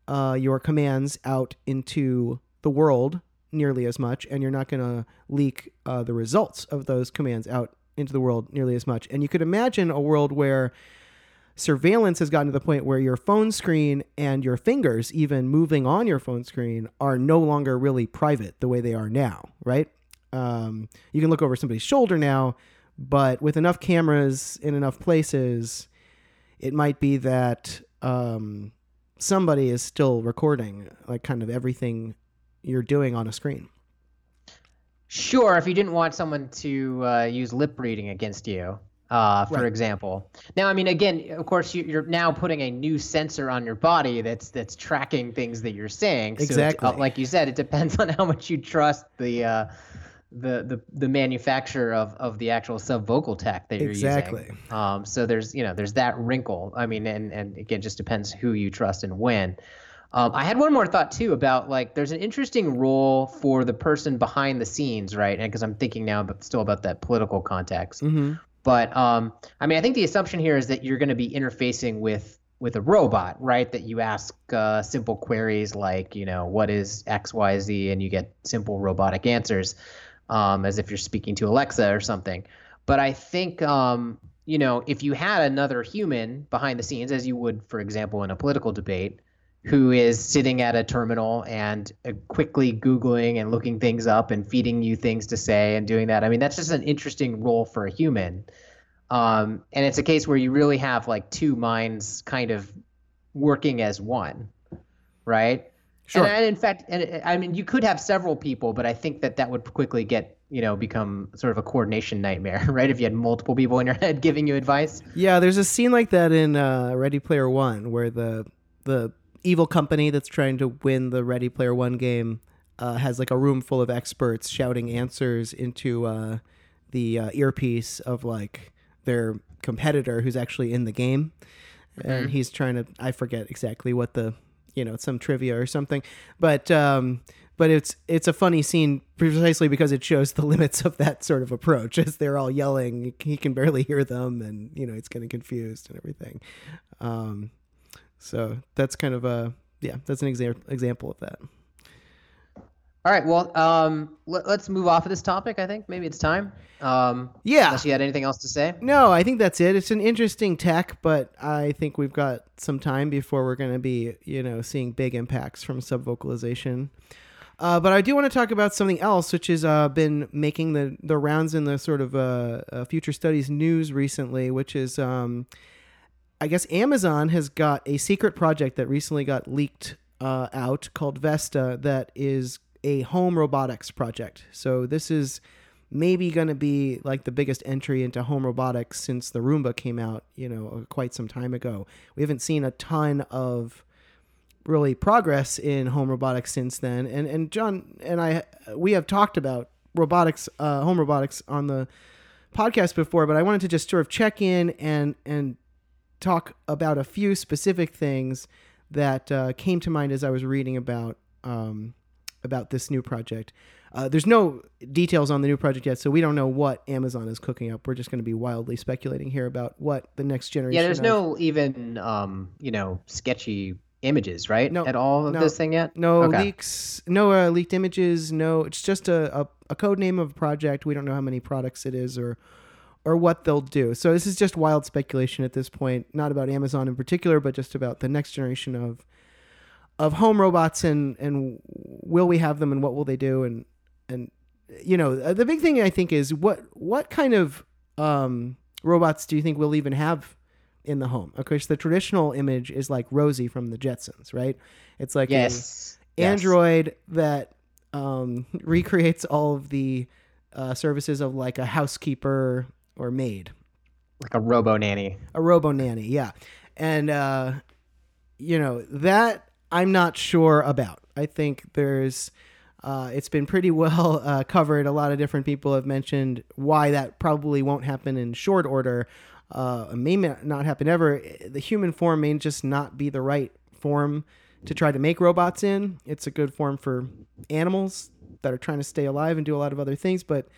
uh, your commands out into the world nearly as much, and you're not going to leak uh, the results of those commands out into the world nearly as much. And you could imagine a world where surveillance has gotten to the point where your phone screen and your fingers, even moving on your phone screen, are no longer really private the way they are now, right? Um, you can look over somebody's shoulder now, but with enough cameras in enough places, it might be that um, somebody is still recording, like kind of everything you're doing on a screen. Sure, if you didn't want someone to uh, use lip reading against you, uh, for Right. example. Now, I mean, again, of course, you, you're now putting a new sensor on your body that's that's tracking things that you're saying. So Exactly. uh, like you said, it depends on how much you trust the uh, the, the the manufacturer of, of the actual sub vocal tech that you're Exactly. using. Um, so there's you know there's that wrinkle. I mean, and and again, just depends who you trust and when. Um, I had one more thought too about like there's an interesting role for the person behind the scenes, right? And because I'm thinking now, but still about that political context. Mm-hmm. But um, I mean, I think the assumption here is that you're going to be interfacing with with a robot, right? That you ask uh, simple queries like, you know, what is X, Y, Z, and you get simple robotic answers, um, as if you're speaking to Alexa or something. But I think, um, you know, if you had another human behind the scenes, as you would, for example, in a political debate, who is sitting at a terminal and uh, quickly Googling and looking things up and feeding you things to say and doing that. I mean, that's just an interesting role for a human. Um, and it's a case where you really have like two minds kind of working as one, right? Sure. And, in fact, and I mean, you could have several people, but I think that that would quickly get, you know, become sort of a coordination nightmare, right? If you had multiple people in your head giving you advice. Yeah, there's a scene like that in uh, Ready Player One where the the evil company that's trying to win the Ready Player One game uh, has like a room full of experts shouting answers into uh, the uh, earpiece of like their competitor who's actually in the game, and he's trying to I forget exactly what the you know some trivia or something, but. Um, but it's it's a funny scene precisely because it shows the limits of that sort of approach. As they're all yelling he can barely hear them and you know he's getting confused and everything. Um, so that's kind of a yeah that's an exa- example of that All right. Well, um, let, us move off of this topic. I think maybe it's time. Um, Yeah. Unless you had anything else to say. no i think that's it it's an interesting tech but i think we've got some time before we're going to be you know seeing big impacts from subvocalization uh, but I do want to talk about something else, which has uh, been making the, the rounds in the sort of uh, uh, future studies news recently, which is um, I guess Amazon has got a secret project that recently got leaked uh, out called Vesta that is a home robotics project. So this is maybe going to be like the biggest entry into home robotics since the Roomba came out, you know, quite some time ago. We haven't seen a ton of really progress in home robotics since then. And and John and I we have talked about robotics, uh, home robotics on the podcast before, but I wanted to just sort of check in and and talk about a few specific things that uh, came to mind as I was reading about um, about this new project. Uh, there's no details on the new project yet, so we don't know what Amazon is cooking up. We're just going to be wildly speculating here about what the next generation. Yeah, there's of, no even um, you know sketchy images, right? No, at all of no, this thing yet. no Okay. leaks, no uh, leaked images. No, it's just a, a a code name of a project. We don't know how many products it is or or what they'll do. So this is just wild speculation at this point, not about Amazon in particular, but just about the next generation of of home robots and and will we have them and what will they do and and you know uh, the big thing I think is what what kind of um, robots do you think we'll even have in the home? Of course, the traditional image is like Rosie from the Jetsons, right? It's like Yes. Yes. android that um, recreates all of the uh, services of like a housekeeper or maid like a robo nanny. a robo nanny yeah and uh you know that i'm not sure about i think there's uh, it's been pretty well uh, covered. A lot of different people have mentioned why that probably won't happen in short order. Uh, it may not happen ever. The human form may just not be the right form to try to make robots in. It's a good form for animals that are trying to stay alive and do a lot of other things, but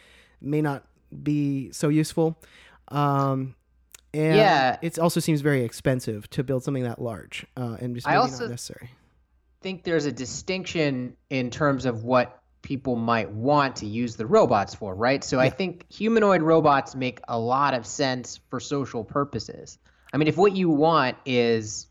may not be so useful. Um, and Yeah. it also seems very expensive to build something that large, uh, and just I maybe also- not necessary. Think there's a distinction in terms of what people might want to use the robots for, right? So I think humanoid robots make a lot of sense for social purposes. I mean, if what you want is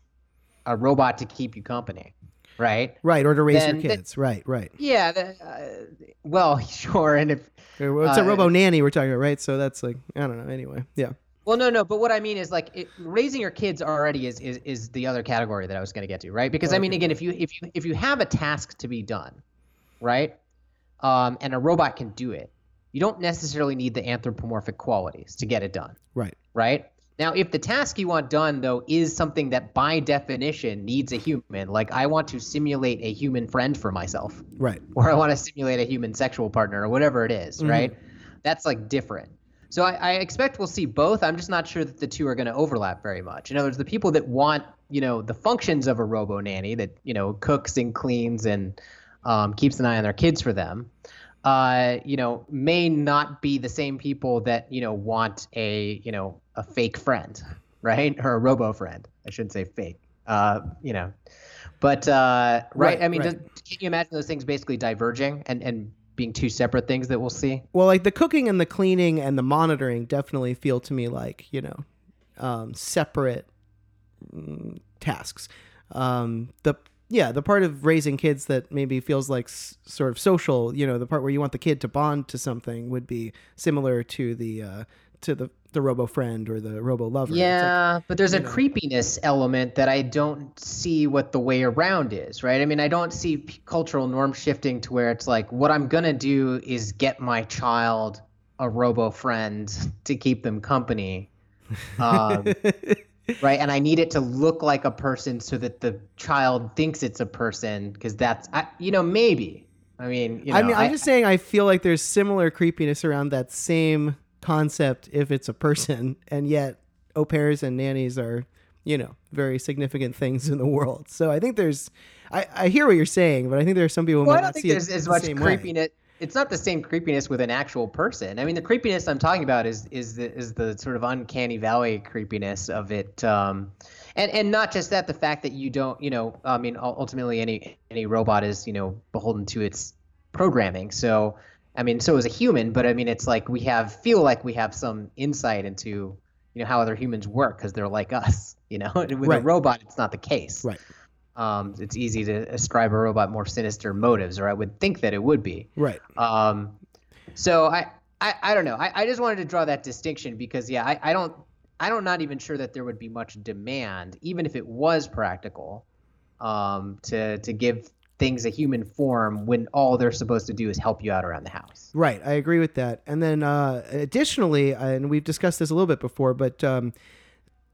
a robot to keep you company, right? Right, or to raise Then your the- kids. right, right. Yeah, that, uh, well, sure, and if Okay, well, It's a Uh, robo nanny we're talking about, right? So that's like I don't know. Anyway, yeah, Well, no, no, but what I mean is like it, raising your kids already is, is is the other category that I was going to get to, right? Because I mean, again, if you if you if you have a task to be done, right, um, and a robot can do it, you don't necessarily need the anthropomorphic qualities to get it done, right, right? Now, if the task you want done though is something that by definition needs a human, like I want to simulate a human friend for myself, right, or I want to simulate a human sexual partner or whatever it is, Mhm. right? That's like different. So I, I expect we'll see both. I'm just not sure that the two are going to overlap very much. In other words, the people that want, you know, the functions of a robo nanny that you know cooks and cleans and um, keeps an eye on their kids for them, uh, you know, may not be the same people that you know want a you know a fake friend, right, or a robo friend. I shouldn't say fake. Uh, you know, but uh, right, Right, I mean, right. does, can you imagine those things basically diverging and and being two separate things that we'll see? Well, like the cooking and the cleaning and the monitoring definitely feel to me like you know um, separate mm, tasks. Um, the yeah, the part of raising kids that maybe feels like s- sort of social, you know, the part where you want the kid to bond to something would be similar to the uh, to the the robo friend or the robo lover. It's like- Yeah, but there's a know. creepiness element that I don't see what the way around is, right? I mean, I don't see p- cultural norm shifting to where it's like, what I'm gonna do is get my child a robo friend to keep them company, um, right? And I need it to look like a person so that the child thinks it's a person, because that's, I, you know, maybe. I mean, you know, I mean, I'm I- just saying. I feel like there's similar creepiness around that same concept if it's a person, and yet au pairs and nannies are, you know, very significant things in the world. So I think there's, I, I hear what you're saying, but I think there are some people who Well, might I don't think there's as the much same way. creepiness. It's not the same creepiness with an actual person. I mean, the creepiness I'm talking about is is the is the sort of uncanny valley creepiness of it, um, and and not just that. The fact that you don't, you know, I mean, ultimately any any robot is you know beholden to its programming. So, I mean, so is a human, but I mean, it's like we have feel like we have some insight into you know how other humans work because they're like us. You know, with a robot, it's not the case Right. um, it's easy to ascribe a robot more sinister motives, or I would think that it would be. Right. Um, so I, I, I don't know. I, I just wanted to draw that distinction because yeah, I, I don't, I don't not even sure that there would be much demand, even if it was practical, um, to to give things a human form when all they're supposed to do is help you out around the house. Right, I agree with that. And then uh, additionally, and we've discussed this a little bit before, but um,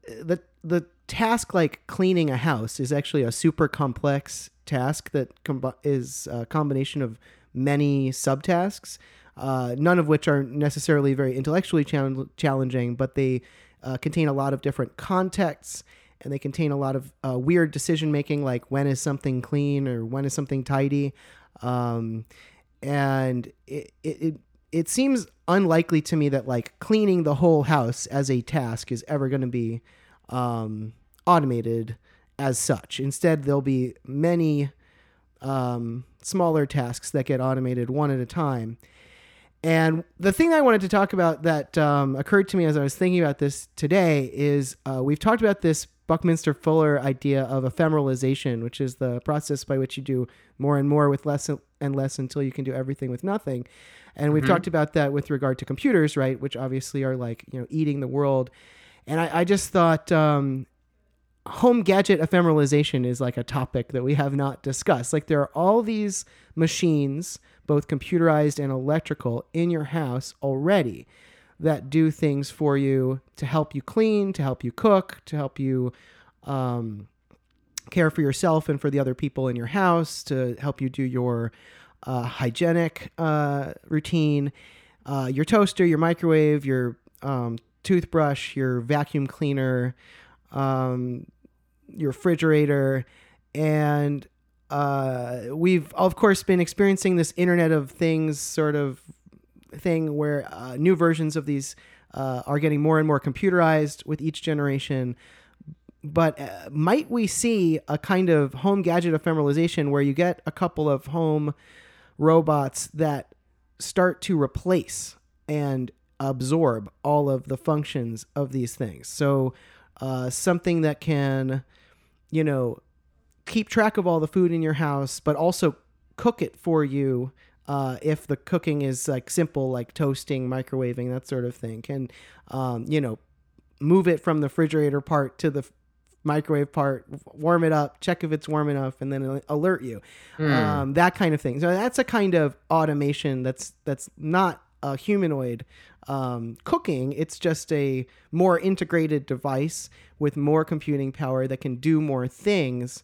the the task like cleaning a house is actually a super complex task that com- is a combination of many subtasks, uh, none of which are necessarily very intellectually chal- challenging, but they uh, contain a lot of different contexts and they contain a lot of uh, weird decision making, like when is something clean or when is something tidy. Um, and it, it, it, seems unlikely to me that like cleaning the whole house as a task is ever going to be um, automated as such. Instead, there'll be many um, smaller tasks that get automated one at a time. And the thing I wanted to talk about that um, occurred to me as I was thinking about this today is uh, we've talked about this Buckminster Fuller idea of ephemeralization, which is the process by which you do more and more with less and less until you can do everything with nothing. And we've mm-hmm. talked about that with regard to computers, right? Which obviously are like, you know, eating the world. And I, I just thought um, home gadget ephemeralization is like a topic that we have not discussed. Like there are all these machines, both computerized and electrical, in your house already that do things for you to help you clean, to help you cook, to help you um, care for yourself and for the other people in your house, to help you do your uh, hygienic uh, routine, uh, your toaster, your microwave, your um, toothbrush, your vacuum cleaner, um, your refrigerator, and uh, we've of course been experiencing this Internet of Things sort of thing where uh, new versions of these uh, are getting more and more computerized with each generation. But uh, might we see a kind of home gadget ephemeralization where you get a couple of home robots that start to replace and absorb all of the functions of these things? So, uh, something that can, you know, keep track of all the food in your house, but also cook it for you uh, if the cooking is like simple, like toasting, microwaving, that sort of thing. Can um, you know move it from the refrigerator part to the microwave part, warm it up, check if it's warm enough, and then alert you. Mm. Um, that kind of thing. So that's a kind of automation that's that's not a humanoid um, cooking. It's just a more integrated device with more computing power that can do more things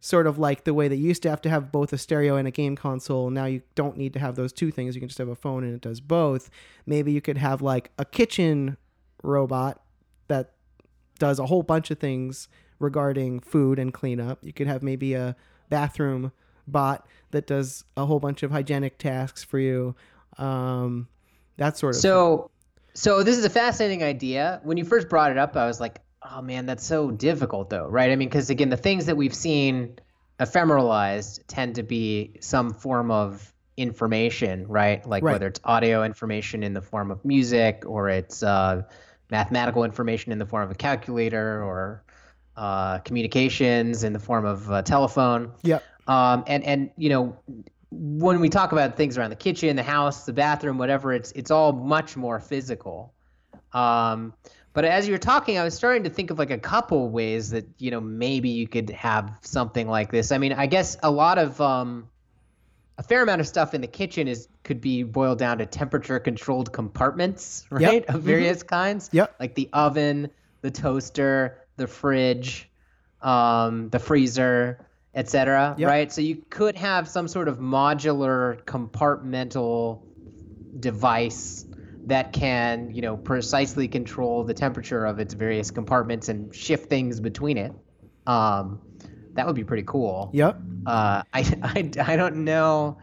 sort of like the way that you used to have to have both a stereo and a game console. Now you don't need to have those two things. You can just have a phone and it does both. Maybe you could have like a kitchen robot that does a whole bunch of things regarding food and cleanup. You could have maybe a bathroom bot that does a whole bunch of hygienic tasks for you. Um, that sort of so thing. so this is a fascinating idea when you first brought it up i was like oh man, that's so difficult though, right? I mean, because again, the things that we've seen ephemeralized tend to be some form of information, right? Like right. whether it's audio information in the form of music or it's uh, mathematical information in the form of a calculator or uh, communications in the form of a telephone. Yeah. Um, and and you know when we talk about things around the kitchen, the house, the bathroom, whatever, it's it's all much more physical. Um, but as you were talking, I was starting to think of like a couple ways that you know maybe you could have something like this. I mean, I guess a lot of um, a fair amount of stuff in the kitchen is could be boiled down to temperature controlled compartments, right, yep. of mm-hmm. various mm-hmm. kinds. Yep. Like the oven, the toaster, the fridge, um, the freezer, etc. Yep. Right. So you could have some sort of modular compartmental device that can, you know, precisely control the temperature of its various compartments and shift things between it. Um, that would be pretty cool. Yep. Uh, I, I, I don't know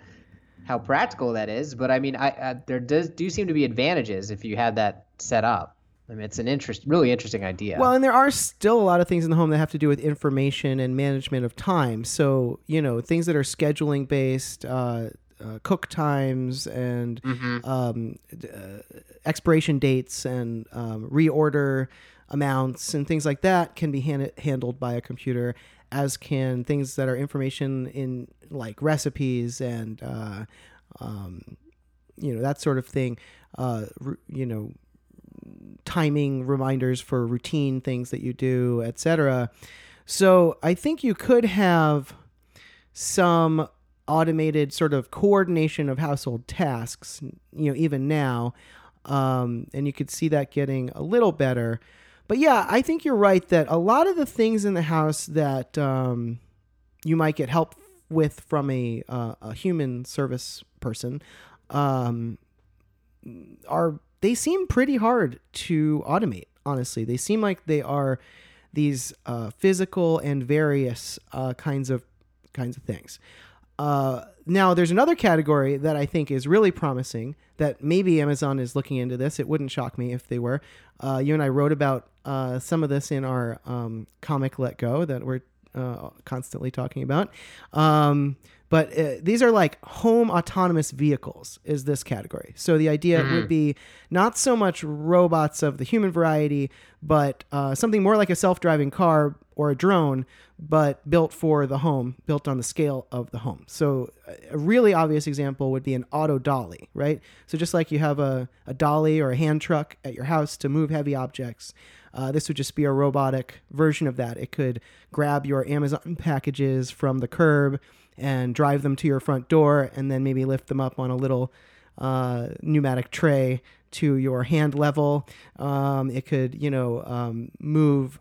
how practical that is, but I mean, I, I there does do seem to be advantages if you had that set up. I mean, it's an interest, really interesting idea. Well, and there are still a lot of things in the home that have to do with information and management of time. So, you know, things that are scheduling based, uh, uh, cook times and mm-hmm. um, uh, expiration dates and um, reorder amounts and things like that can be hand- handled by a computer as can things that are information in like recipes and uh, um, you know that sort of thing uh, you know timing reminders for routine things that you do etc so i think you could have some automated sort of coordination of household tasks. You know, even now, um, and you could see that getting a little better. But yeah, I think you're right that a lot of the things in the house that um, you might get help with from a uh, a human service person um, are they seem pretty hard to automate. Honestly, they seem like they are these uh, physical and various uh, kinds of kinds of things. Uh, now, there's another category that I think is really promising. That maybe Amazon is looking into this. It wouldn't shock me if they were. Uh, you and I wrote about uh, some of this in our um, comic Let Go that we're uh, constantly talking about. Um, but uh, these are like home autonomous vehicles, is this category. So the idea Mm-hmm. would be not so much robots of the human variety, but uh, something more like a self driving car or a drone, but built for the home, built on the scale of the home. So a really obvious example would be an auto dolly, right? So just like you have a, a dolly or a hand truck at your house to move heavy objects, uh, this would just be a robotic version of that. It could grab your Amazon packages from the curb and drive them to your front door, and then maybe lift them up on a little uh, pneumatic tray to your hand level. Um, it could, you know, um, move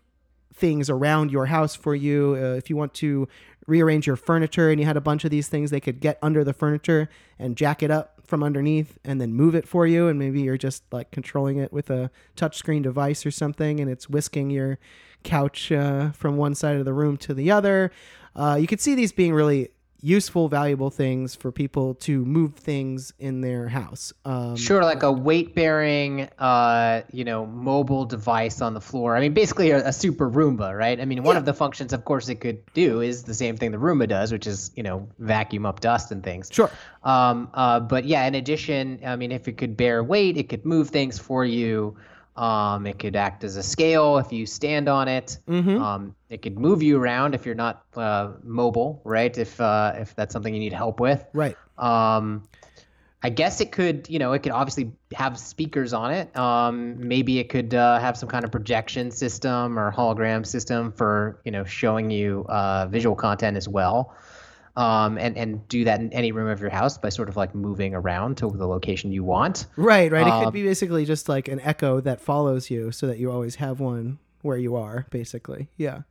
things around your house for you. Uh, if you want to rearrange your furniture and you had a bunch of these things, they could get under the furniture and jack it up from underneath and then move it for you. And maybe you're just like controlling it with a touchscreen device or something and it's whisking your couch uh, from one side of the room to the other. Uh, you could see these being really useful, valuable things for people to move things in their house. Um, Sure, like a weight bearing, uh, you know, mobile device on the floor. I mean, basically a, a super Roomba, right? I mean, one Yeah. of the functions, of course, it could do is the same thing the Roomba does, which is, you know, vacuum up dust and things. Sure. Um, uh, but yeah, in addition, I mean, if it could bear weight, it could move things for you. Um, it could act as a scale if you stand on it. Mhm. Um, it could move you around if you're not uh, mobile, right? If uh, if that's something you need help with. Right. Um, I guess it could, you know, it could obviously have speakers on it. Um, maybe it could uh, have some kind of projection system or hologram system for, you know, showing you uh, visual content as well. Um, and, and do that in any room of your house by sort of like moving around to the location you want. Right, right. It could Um, be basically just like an echo that follows you so that you always have one where you are, basically. Yeah.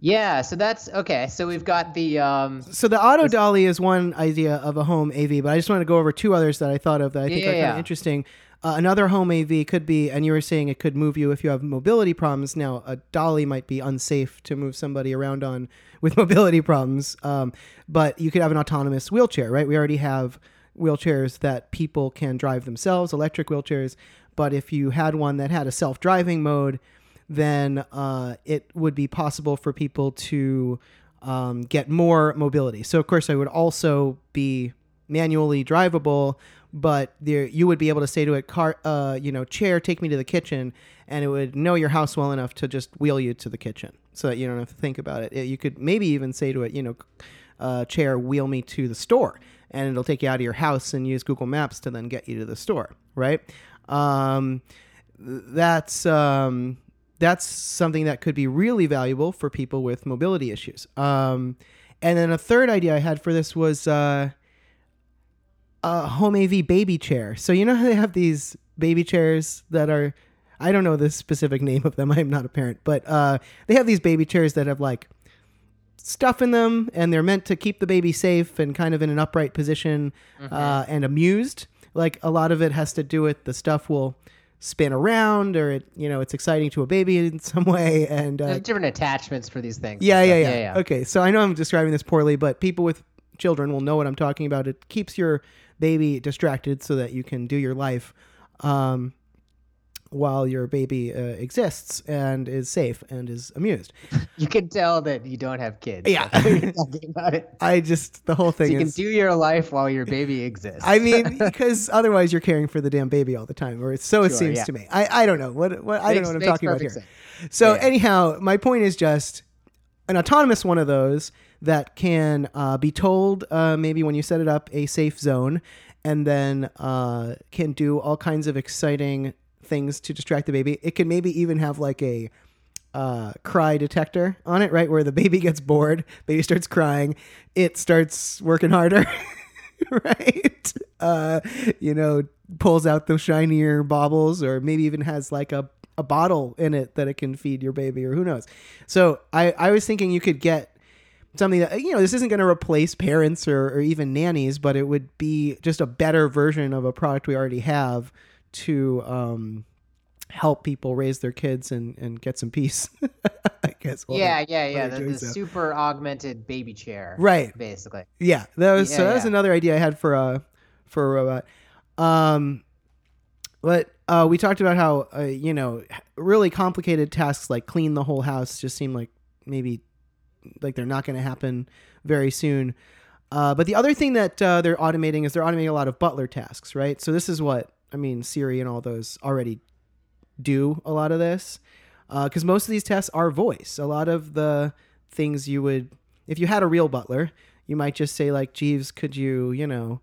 Yeah, so that's okay. So we've got the um, So the auto dolly is one idea of a home AV, but I just want to go over two others that I thought of that I think Yeah, are kind of interesting. Uh, another home AV could be, and you were saying it could move you if you have mobility problems. Now, a dolly might be unsafe to move somebody around on with mobility problems, um, but you could have an autonomous wheelchair, right? We already have wheelchairs that people can drive themselves, electric wheelchairs. But if you had one that had a self driving mode, then uh, it would be possible for people to um, get more mobility. So, of course, I would also be manually drivable, but there you would be able to say to it, "Car, uh, you know, chair, take me to the kitchen," and it would know your house well enough to just wheel you to the kitchen, so that you don't have to think about it. You could maybe even say to it, you know, uh, "Chair, wheel me to the store," and it'll take you out of your house and use Google Maps to then get you to the store, right? Um, that's um, that's something that could be really valuable for people with mobility issues. Um, and then a third idea I had for this was uh, a home AV baby chair. So you know how they have these baby chairs that are I don't know the specific name of them. I'm not a parent, but uh, they have these baby chairs that have like stuff in them, and they're meant to keep the baby safe and kind of in an upright position uh, and amused. Like a lot of it has to do with the stuff will spin around, or it you know it's exciting to a baby in some way, and uh, different attachments for these things. and yeah, yeah, stuff. yeah, Okay, so I know I'm describing this poorly, but people with children will know what I'm talking about. It keeps your baby distracted so that you can do your life um, while your baby uh, exists and is safe and is amused. You can tell that you don't have kids. Yeah. That's why you're talking about it. I just the whole So thing you can do your life while your baby exists. I mean, because otherwise you're caring for the damn baby all the time, or so it Sure, seems yeah. to me. I, I don't know what, what I don't know what I'm talking about here. makes perfect So Yeah. anyhow, my point is just an autonomous one of those that can uh, be told uh, maybe when you set it up a safe zone, and then uh, can do all kinds of exciting things to distract the baby. It can maybe even have like a uh, cry detector on it, right? Where the baby gets bored, baby starts crying, it starts working harder, right? Uh, you know, pulls out the shinier baubles, or maybe even has like a, a bottle in it that it can feed your baby, or who knows. So I, I was thinking you could get something that you know this isn't going to replace parents or, or even nannies but it would be just a better version of a product we already have to um, help people raise their kids and, and get some peace i guess yeah, yeah, yeah. The, the so. super augmented baby chair. Right. Basically. yeah that was so Yeah, that was another idea i had for a for a robot um but uh, we talked about how uh, you know really complicated tasks like clean the whole house just seem like maybe like they're not going to happen very soon. Uh, but the other thing that uh, they're automating is they're automating a lot of butler tasks, right? So this is what I mean. Siri and all those already do a lot of this because most of these tests are voice. A lot of the things you would, if you had a real butler, you might just say like, "Jeeves, could you, you know,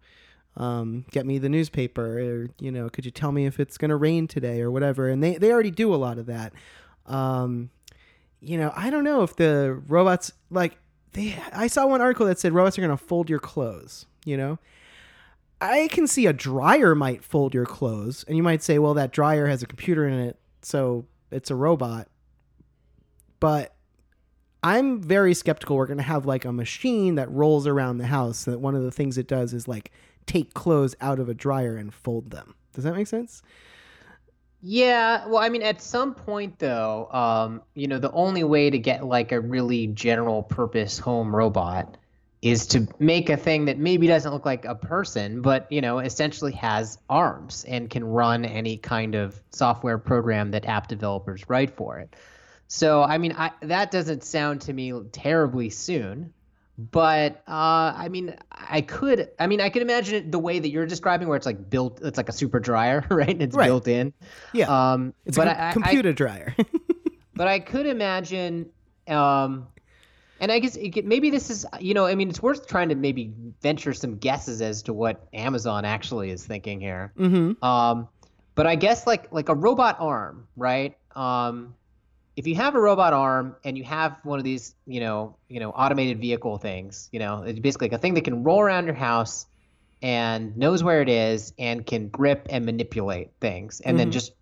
um, get me the newspaper, or you know, could you tell me if it's going to rain today or whatever?" And they they already do a lot of that. Um, you know, I don't know if the robots like they. I saw one article that said robots are going to fold your clothes. You know, I can see a dryer might fold your clothes, and you might say, well, that dryer has a computer in it, so it's a robot. But I'm very skeptical we're going to have like a machine that rolls around the house, and that one of the things it does is like take clothes out of a dryer and fold them. Does that make sense? Yeah, well, I mean, at some point though, um, you know, the only way to get like a really general purpose home robot is to make a thing that maybe doesn't look like a person, but you know, essentially has arms and can run any kind of software program that app developers write for it. So, I mean, I, that doesn't sound to me terribly soon. But uh, I mean, I could. I mean, I could imagine it the way that you're describing, where it's like built. It's like a super dryer, right? And it's Right. built in. Yeah, Um, it's but a com- I, I- computer dryer. but I could imagine, um, and I guess it maybe this is, you know, I mean, it's worth trying to maybe venture some guesses as to what Amazon actually is thinking here. mm-hmm. Um, but I guess like like a robot arm, right? Um, if you have a robot arm and you have one of these, you know, you know, automated vehicle things, you know, it's basically like a thing that can roll around your house and knows where it is and can grip and manipulate things, and then Mhm. just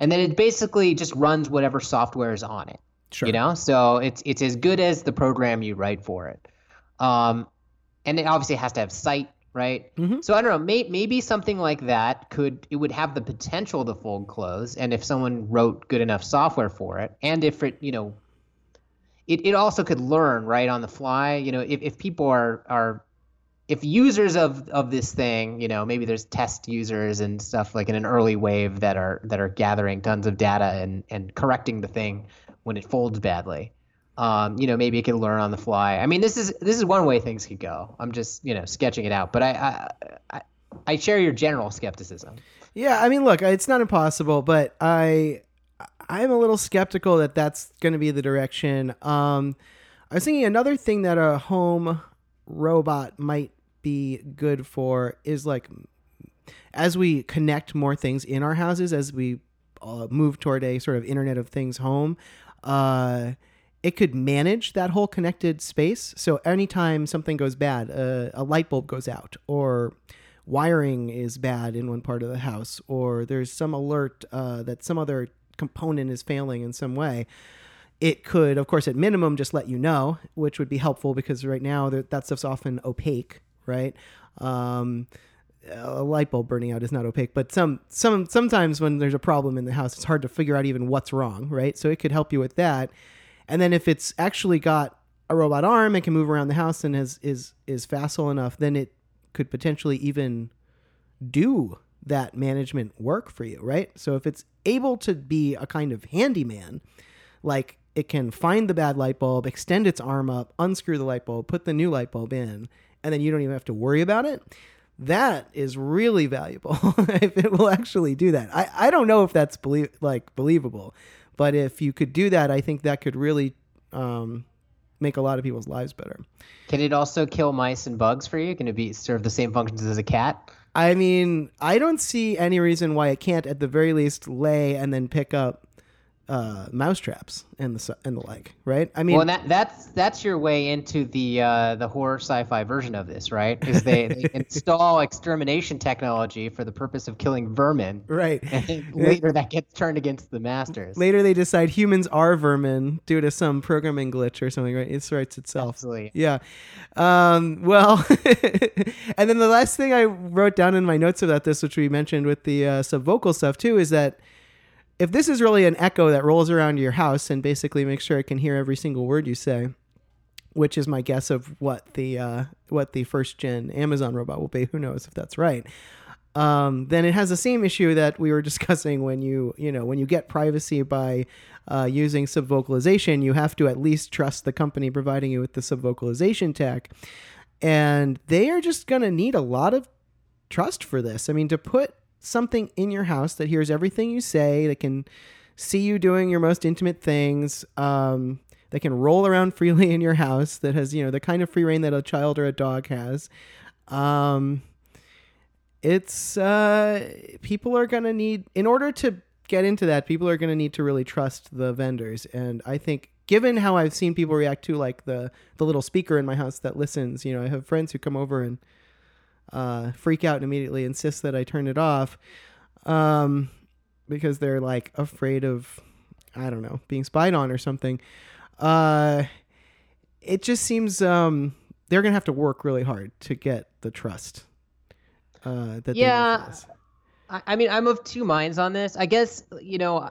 and then it basically just runs whatever software is on it Sure. you know so it's it's as good as the program you write for it um and it obviously has to have sight right Mhm. so i don't know may, maybe something like that could it would have the potential to fold clothes and if someone wrote good enough software for it and if it you know it, it also could learn right on the fly you know if, if people are are if users of of this thing you know maybe there's test users and stuff like in an early wave that are that are gathering tons of data and and correcting the thing when it folds badly um, you know maybe it can learn on the fly i mean this is this is one way things could go i'm just you know sketching it out but i i i, I share your general skepticism Yeah, I mean, look, it's not impossible, but I I'm a little skeptical that that's going to be the direction. Um, I was thinking another thing that a home robot might be good for is like as we connect more things in our houses, as we uh, move toward a sort of Internet of Things home. Uh, it could manage that whole connected space. So anytime something goes bad, uh, a light bulb goes out, or wiring is bad in one part of the house, or there's some alert uh, that some other component is failing in some way, it could, of course, at minimum, just let you know, which would be helpful because right now that, that stuff's often opaque, right? Um, a light bulb burning out is not opaque, but some some sometimes when there's a problem in the house, it's hard to figure out even what's wrong, right? So it could help you with that. And then if it's actually got a robot arm and can move around the house and is is is facile enough, then it could potentially even do that management work for you, right? So if it's able to be a kind of handyman, like it can find the bad light bulb, extend its arm up, unscrew the light bulb, put the new light bulb in, and then you don't even have to worry about it. That is really valuable if it will actually do that. I, I don't know if that's belie- like believable, but if you could do that, I think that could really um, make a lot of people's lives better. can it also kill mice and bugs for you can it be serve the same functions as a cat I mean, I don't see any reason why it can't, at the very least, lay and then pick up uh, mousetraps and the and the like, right? I mean, well, that that's that's your way into the uh, the horror sci-fi version of this, right? Is they, they install extermination technology for the purpose of killing vermin, right? And later that gets turned against the masters. Later they decide humans are vermin due to some programming glitch or something, right? It writes itself. Absolutely. Yeah. Um, well, and then the last thing I wrote down in my notes about this, which we mentioned with the uh, subvocal stuff too, is that if this is really an echo that rolls around your house and basically makes sure it can hear every single word you say, which is my guess of what the uh, what the first gen Amazon robot will be. Who knows if that's right? Um, then it has the same issue that we were discussing when you you know when you get privacy by uh, using subvocalization, you have to at least trust the company providing you with the subvocalization tech, and they are just going to need a lot of trust for this. I mean, to put something in your house that hears everything you say, that can see you doing your most intimate things, um, that can roll around freely in your house, that has, you know, the kind of free rein that a child or a dog has. Um, it's, uh, people are going to need, in order to get into that, people are going to need to really trust the vendors. And I think given how I've seen people react to like the the little speaker in my house that listens, you know, I have friends who come over and uh, freak out and immediately insist that I turn it off um, because they're like afraid of, I don't know, being spied on or something. Uh, it just seems um, they're going to have to work really hard to get the trust uh, that yeah. I, I mean, I'm of two minds on this. I guess, you know,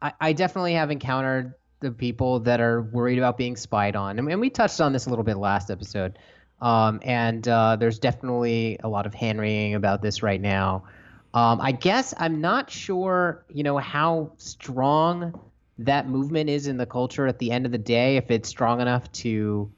I, I definitely have encountered the people that are worried about being spied on. I mean, we touched on this a little bit last episode. Um, and uh, there's definitely a lot of hand wringing about this right now. Um, I guess I'm not sure, you know, how strong that movement is in the culture at the end of the day. If it's strong enough to,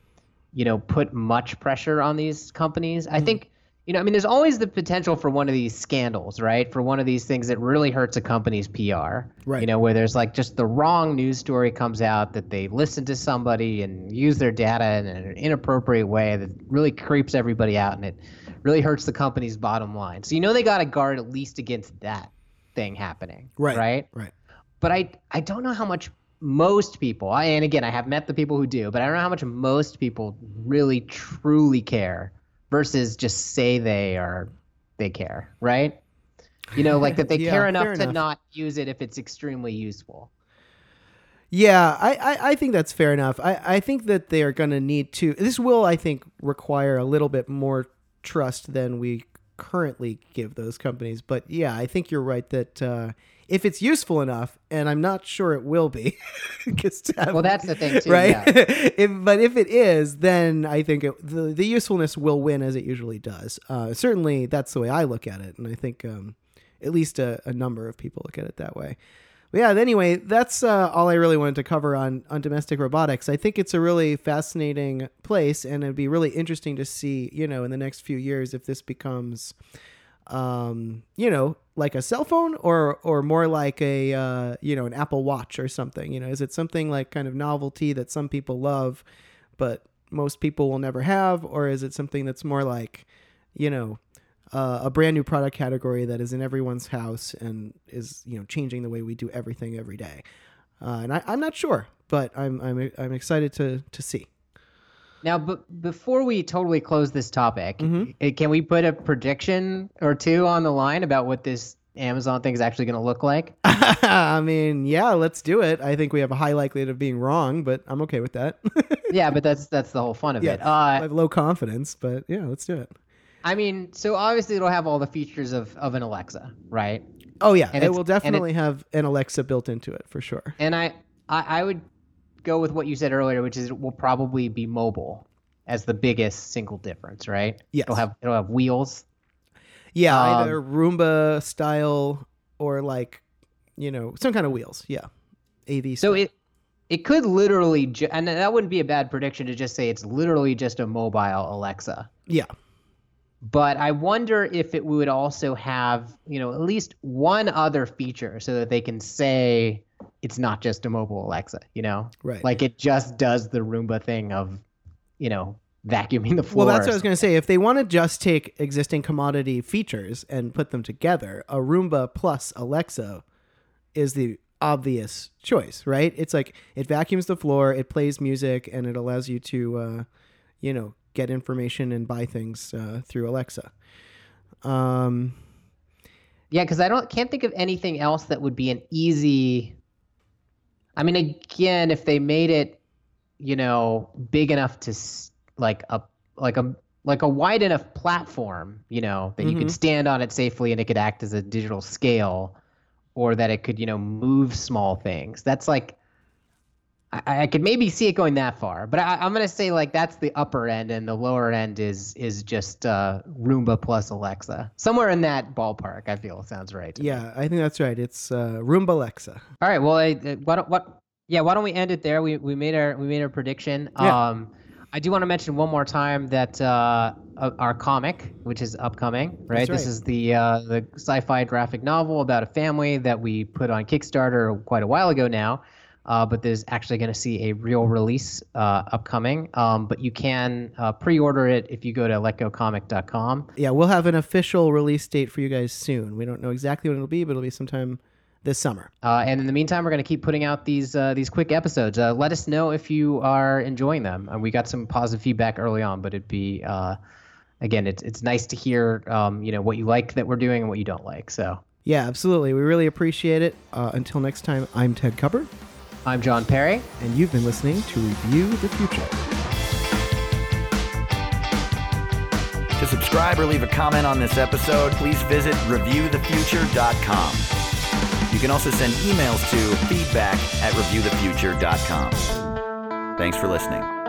you know, put much pressure on these companies. Mm-hmm. I think you know, I mean, there's always the potential for one of these scandals, right? For one of these things that really hurts a company's PR. Right. You know, where there's like just the wrong news story comes out that they listened to somebody and use their data in an inappropriate way that really creeps everybody out and it really hurts the company's bottom line. So you know they got to guard at least against that thing happening. Right. Right. Right. But I I don't know how much most people, I, and again, I have met the people who do, but I don't know how much most people really truly care versus just say they are they care, right? You know, like that they yeah, care enough to enough. not use it if it's extremely useful. Yeah, I, I, I think that's fair enough. I, I think that they are going to need to. This will, I think, require a little bit more trust than we currently give those companies. But yeah, I think you're right that uh, if it's useful enough, and I'm not sure it will be, Well, that's the thing too, right? yeah. if, but if it is, then I think it, the the usefulness will win as it usually does. Uh, certainly, that's the way I look at it, and I think um, at least a, a number of people look at it that way. But yeah, anyway, that's uh, all I really wanted to cover on, on domestic robotics. I think it's a really fascinating place, and it'd be really interesting to see, you know, in the next few years if this becomes, um, you know, like a cell phone or or more like a, uh, you know, an Apple Watch or something. You know, is it something like kind of novelty that some people love, but most people will never have, or is it something that's more like, you know, uh, a brand new product category that is in everyone's house and is you know changing the way we do everything every day. Uh, and I, I'm not sure, but I'm I'm I'm excited to to see. Now, but before we totally close this topic, Mhm. eh, can we put a prediction or two on the line about what this Amazon thing is actually going to look like? I mean, yeah, let's do it. I think we have a high likelihood of being wrong, but I'm okay with that. yeah, but that's that's the whole fun of Yeah. it. Uh, I have low confidence, but yeah, let's do it. I mean, so obviously it'll have all the features of of an Alexa, right? Oh yeah, And it will and it- definitely have an Alexa built into it for sure. And I, I I would go with what you said earlier, which is it will probably be mobile as the biggest single difference, right? Yeah, It'll have it'll have wheels. Yeah, Um, either Roomba style or like, you know, some kind of wheels. Yeah, AV. So style. it it could literally, ju- and that wouldn't be a bad prediction to just say it's literally just a mobile Alexa. yeah, But I wonder if it would also have, you know, at least one other feature so that they can say it's not just a mobile Alexa, you know? right. Like it just does the Roomba thing of, you know, vacuuming the floor. Well, that's what I was going to say. If they want to just take existing commodity features and put them together, a Roomba plus Alexa is the obvious choice, right? It's like it vacuums the floor, it plays music, and it allows you to, uh, you know, get information and buy things uh, through Alexa. Um, Yeah, because I don't can't think of anything else that would be an easy. I mean, again, if they made it, you know, big enough to like a like a like a wide enough platform, you know, that you Mhm. could stand on it safely and it could act as a digital scale, or that it could, you know, move small things. That's like. I, I could maybe see it going that far, but I, I'm gonna say like that's the upper end, and the lower end is is just uh, Roomba plus Alexa, somewhere in that ballpark. I feel sounds right. to me. yeah, I think that's right. It's uh, Roomba Alexa. All right. Well, I, uh, don't what? Yeah. Why don't we end it there? We we made our we made our prediction. Yeah. Um, I do want to mention one more time that uh, uh, our comic, which is upcoming, right? That's This is the uh, the sci-fi graphic novel about a family that we put on Kickstarter quite a while ago now. Uh, but there's actually going to see a real release uh, upcoming. Um, but you can uh, pre-order it if you go to letgocomic.com. Yeah, we'll have an official release date for you guys soon. We don't know exactly when it'll be, but it'll be sometime this summer. Uh, and in the meantime, we're going to keep putting out these uh, these quick episodes. Uh, let us know if you are enjoying them. Uh, we got some positive feedback early on, but it'd be uh, again, it's it's nice to hear um, you know what you like that we're doing and what you don't like. So Yeah, absolutely. We really appreciate it. Uh, until next time, I'm Ted Kupper, I'm John Perry. and you've been listening to Review the Future. To subscribe or leave a comment on this episode, please visit reviewthefuture.com. You can also send emails to feedback at reviewthefuture.com. Thanks for listening.